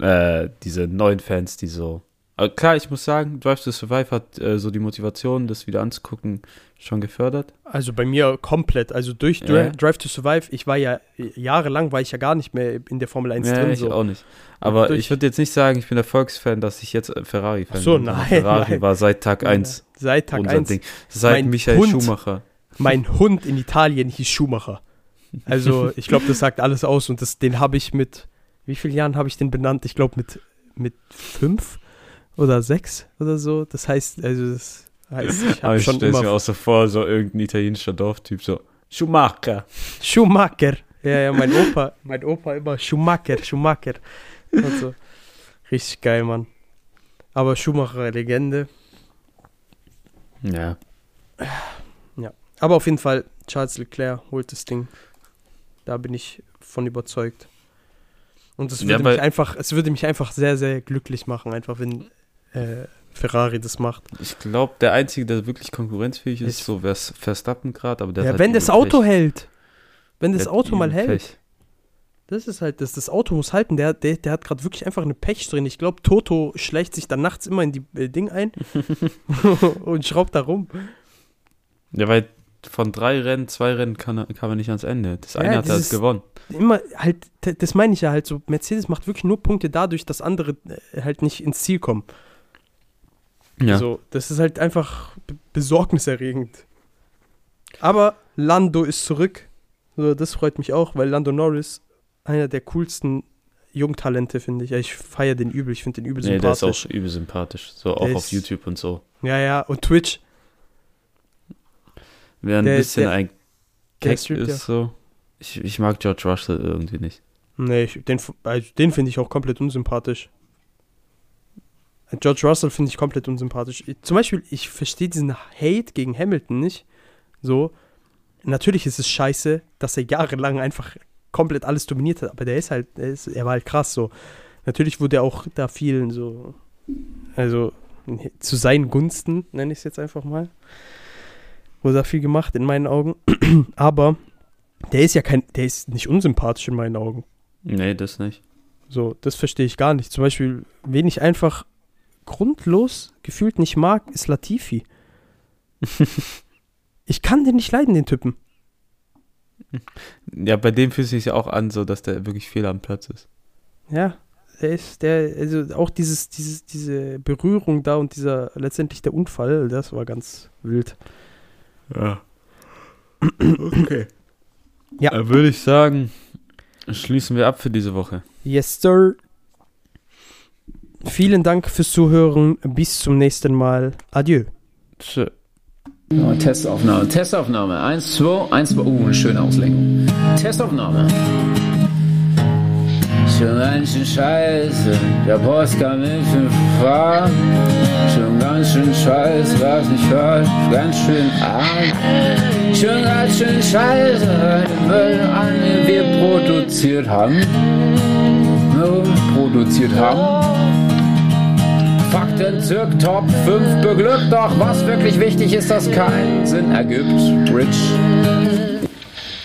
S2: äh, diese neuen Fans, die so. Aber klar, ich muss sagen, Drive to Survive hat äh, so die Motivation, das wieder anzugucken, schon gefördert.
S3: Also bei mir komplett. Also durch Dri
S2: Ja.
S3: Drive to Survive, ich war ja jahrelang war ich ja gar nicht mehr in der Formel 1
S2: Ja,
S3: drin.
S2: ich
S3: So.
S2: auch nicht. Aber
S3: durch-
S2: ich würde jetzt nicht sagen, ich bin Erfolgsfan, dass ich jetzt äh, Ferrari-Fan
S3: so,
S2: bin. sondern
S3: nein,
S2: Ferrari
S3: nein.
S2: war seit Tag 1
S3: Seit Tag
S2: unser
S3: 1.
S2: Ding. Seit
S3: Mein
S2: Michael
S3: Hund.
S2: Schumacher.
S3: Mein Hund in Italien hieß Schumacher. Also ich glaube, das sagt alles aus und das, den habe ich mit, wie vielen Jahren habe ich den benannt? Ich glaube mit, mit fünf oder sechs oder so. Das heißt, also das heißt, ich habe
S2: ich
S3: schon
S2: mir
S3: immer
S2: auch so vor, so irgendein italienischer Dorftyp, so Schumacher.
S3: Schumacher. Ja, ja, mein Opa, mein Opa immer Schumacher, Schumacher. Und so. Richtig geil, Mann. Aber Schumacher, Legende.
S2: Ja.
S3: Aber auf jeden Fall, Charles Leclerc holt das Ding. Da bin ich von überzeugt. Und es
S2: Ja,
S3: würde
S2: weil-
S3: mich einfach, es würde mich einfach sehr, sehr glücklich machen, einfach wenn äh, Ferrari das macht.
S2: Ich glaube, der Einzige, der wirklich konkurrenzfähig ist,
S3: Ich-
S2: so wäre Verstappen gerade, aber der
S3: Ja,
S2: hat halt
S3: wenn das Auto
S2: Pech.
S3: hält. Wenn das
S2: Der
S3: Auto mal hält.
S2: Pech.
S3: Das ist halt, das, das Auto muss halten. Der, der, der hat gerade wirklich einfach eine Pech drin. Ich glaube, Toto schleicht sich dann nachts immer in die äh, Ding ein und schraubt da rum.
S2: Ja, weil von drei Rennen, zwei Rennen kann er, kam er nicht ans Ende. Das
S3: Ja,
S2: eine hat er halt gewonnen.
S3: Immer halt, das meine ich ja halt so. Mercedes macht wirklich nur Punkte dadurch, dass andere äh, halt nicht ins Ziel kommen.
S2: Ja.
S3: So, das ist halt einfach be- besorgniserregend. Aber Lando ist zurück. So, das freut mich auch, weil Lando Norris einer der coolsten Jungtalente, finde ich. Ich feiere den übel, ich finde den übel
S2: nee, der ist
S3: sympathisch.
S2: auch übel sympathisch. So auch
S3: Der
S2: auf
S3: ist-
S2: YouTube und so.
S3: Ja, ja, und Twitch.
S2: Wer ein
S3: Der-
S2: bisschen
S3: der-
S2: ein Keck
S3: streamt ja.
S2: ist, so. Ich, ich mag George Russell irgendwie nicht.
S3: Nee, ich, den, also den finde ich auch komplett unsympathisch. George Russell finde ich komplett unsympathisch. Ich, zum Beispiel, ich verstehe diesen Hate gegen Hamilton nicht. So, natürlich ist es scheiße, dass er jahrelang einfach komplett alles dominiert hat, aber der ist halt, er, ist, er war halt krass so. Natürlich wurde er auch da vielen so, also zu seinen Gunsten, nenne ich es jetzt einfach mal, wurde da viel gemacht in meinen Augen. aber der ist ja kein, der ist nicht unsympathisch in meinen Augen.
S2: Nee, das nicht.
S3: So, das verstehe ich gar nicht. Zum Beispiel, wen ich einfach grundlos gefühlt nicht mag, ist Latifi. ich kann den nicht leiden, den Typen.
S2: Ja, bei dem fühlt es sich ja auch an, so dass der wirklich fehl am Platz ist.
S3: Ja, der ist, der, also auch dieses, dieses, diese Berührung da und dieser, letztendlich der Unfall, das war ganz wild.
S2: Ja. Okay.
S3: Ja.
S2: Äh, Würde ich sagen, schließen wir ab für diese Woche.
S3: Yes, sir. Vielen Dank fürs Zuhören. Bis zum nächsten Mal. Adieu.
S2: Tschö.
S1: Oh, Testaufnahme, Testaufnahme. Eins, zwei, eins, zwei. Uh, eine schöne Auslenkung. Testaufnahme. Schon ganz schön scheiße, der Post kam in fünf Fahren. Ganz schön scheiße, was nicht hört, ganz schön arm. Schon ganz schön scheiße, den Müll an, den wir produziert haben. No, produziert haben. Fakten zirk Top 5 beglückt, doch was wirklich wichtig ist, das keinen Sinn ergibt. Rich.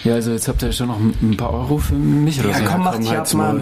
S1: Ja, also jetzt habt ihr schon noch ein paar Euro für mich oder
S4: Ja,
S1: so.
S4: komm, mach dich ab, Mann.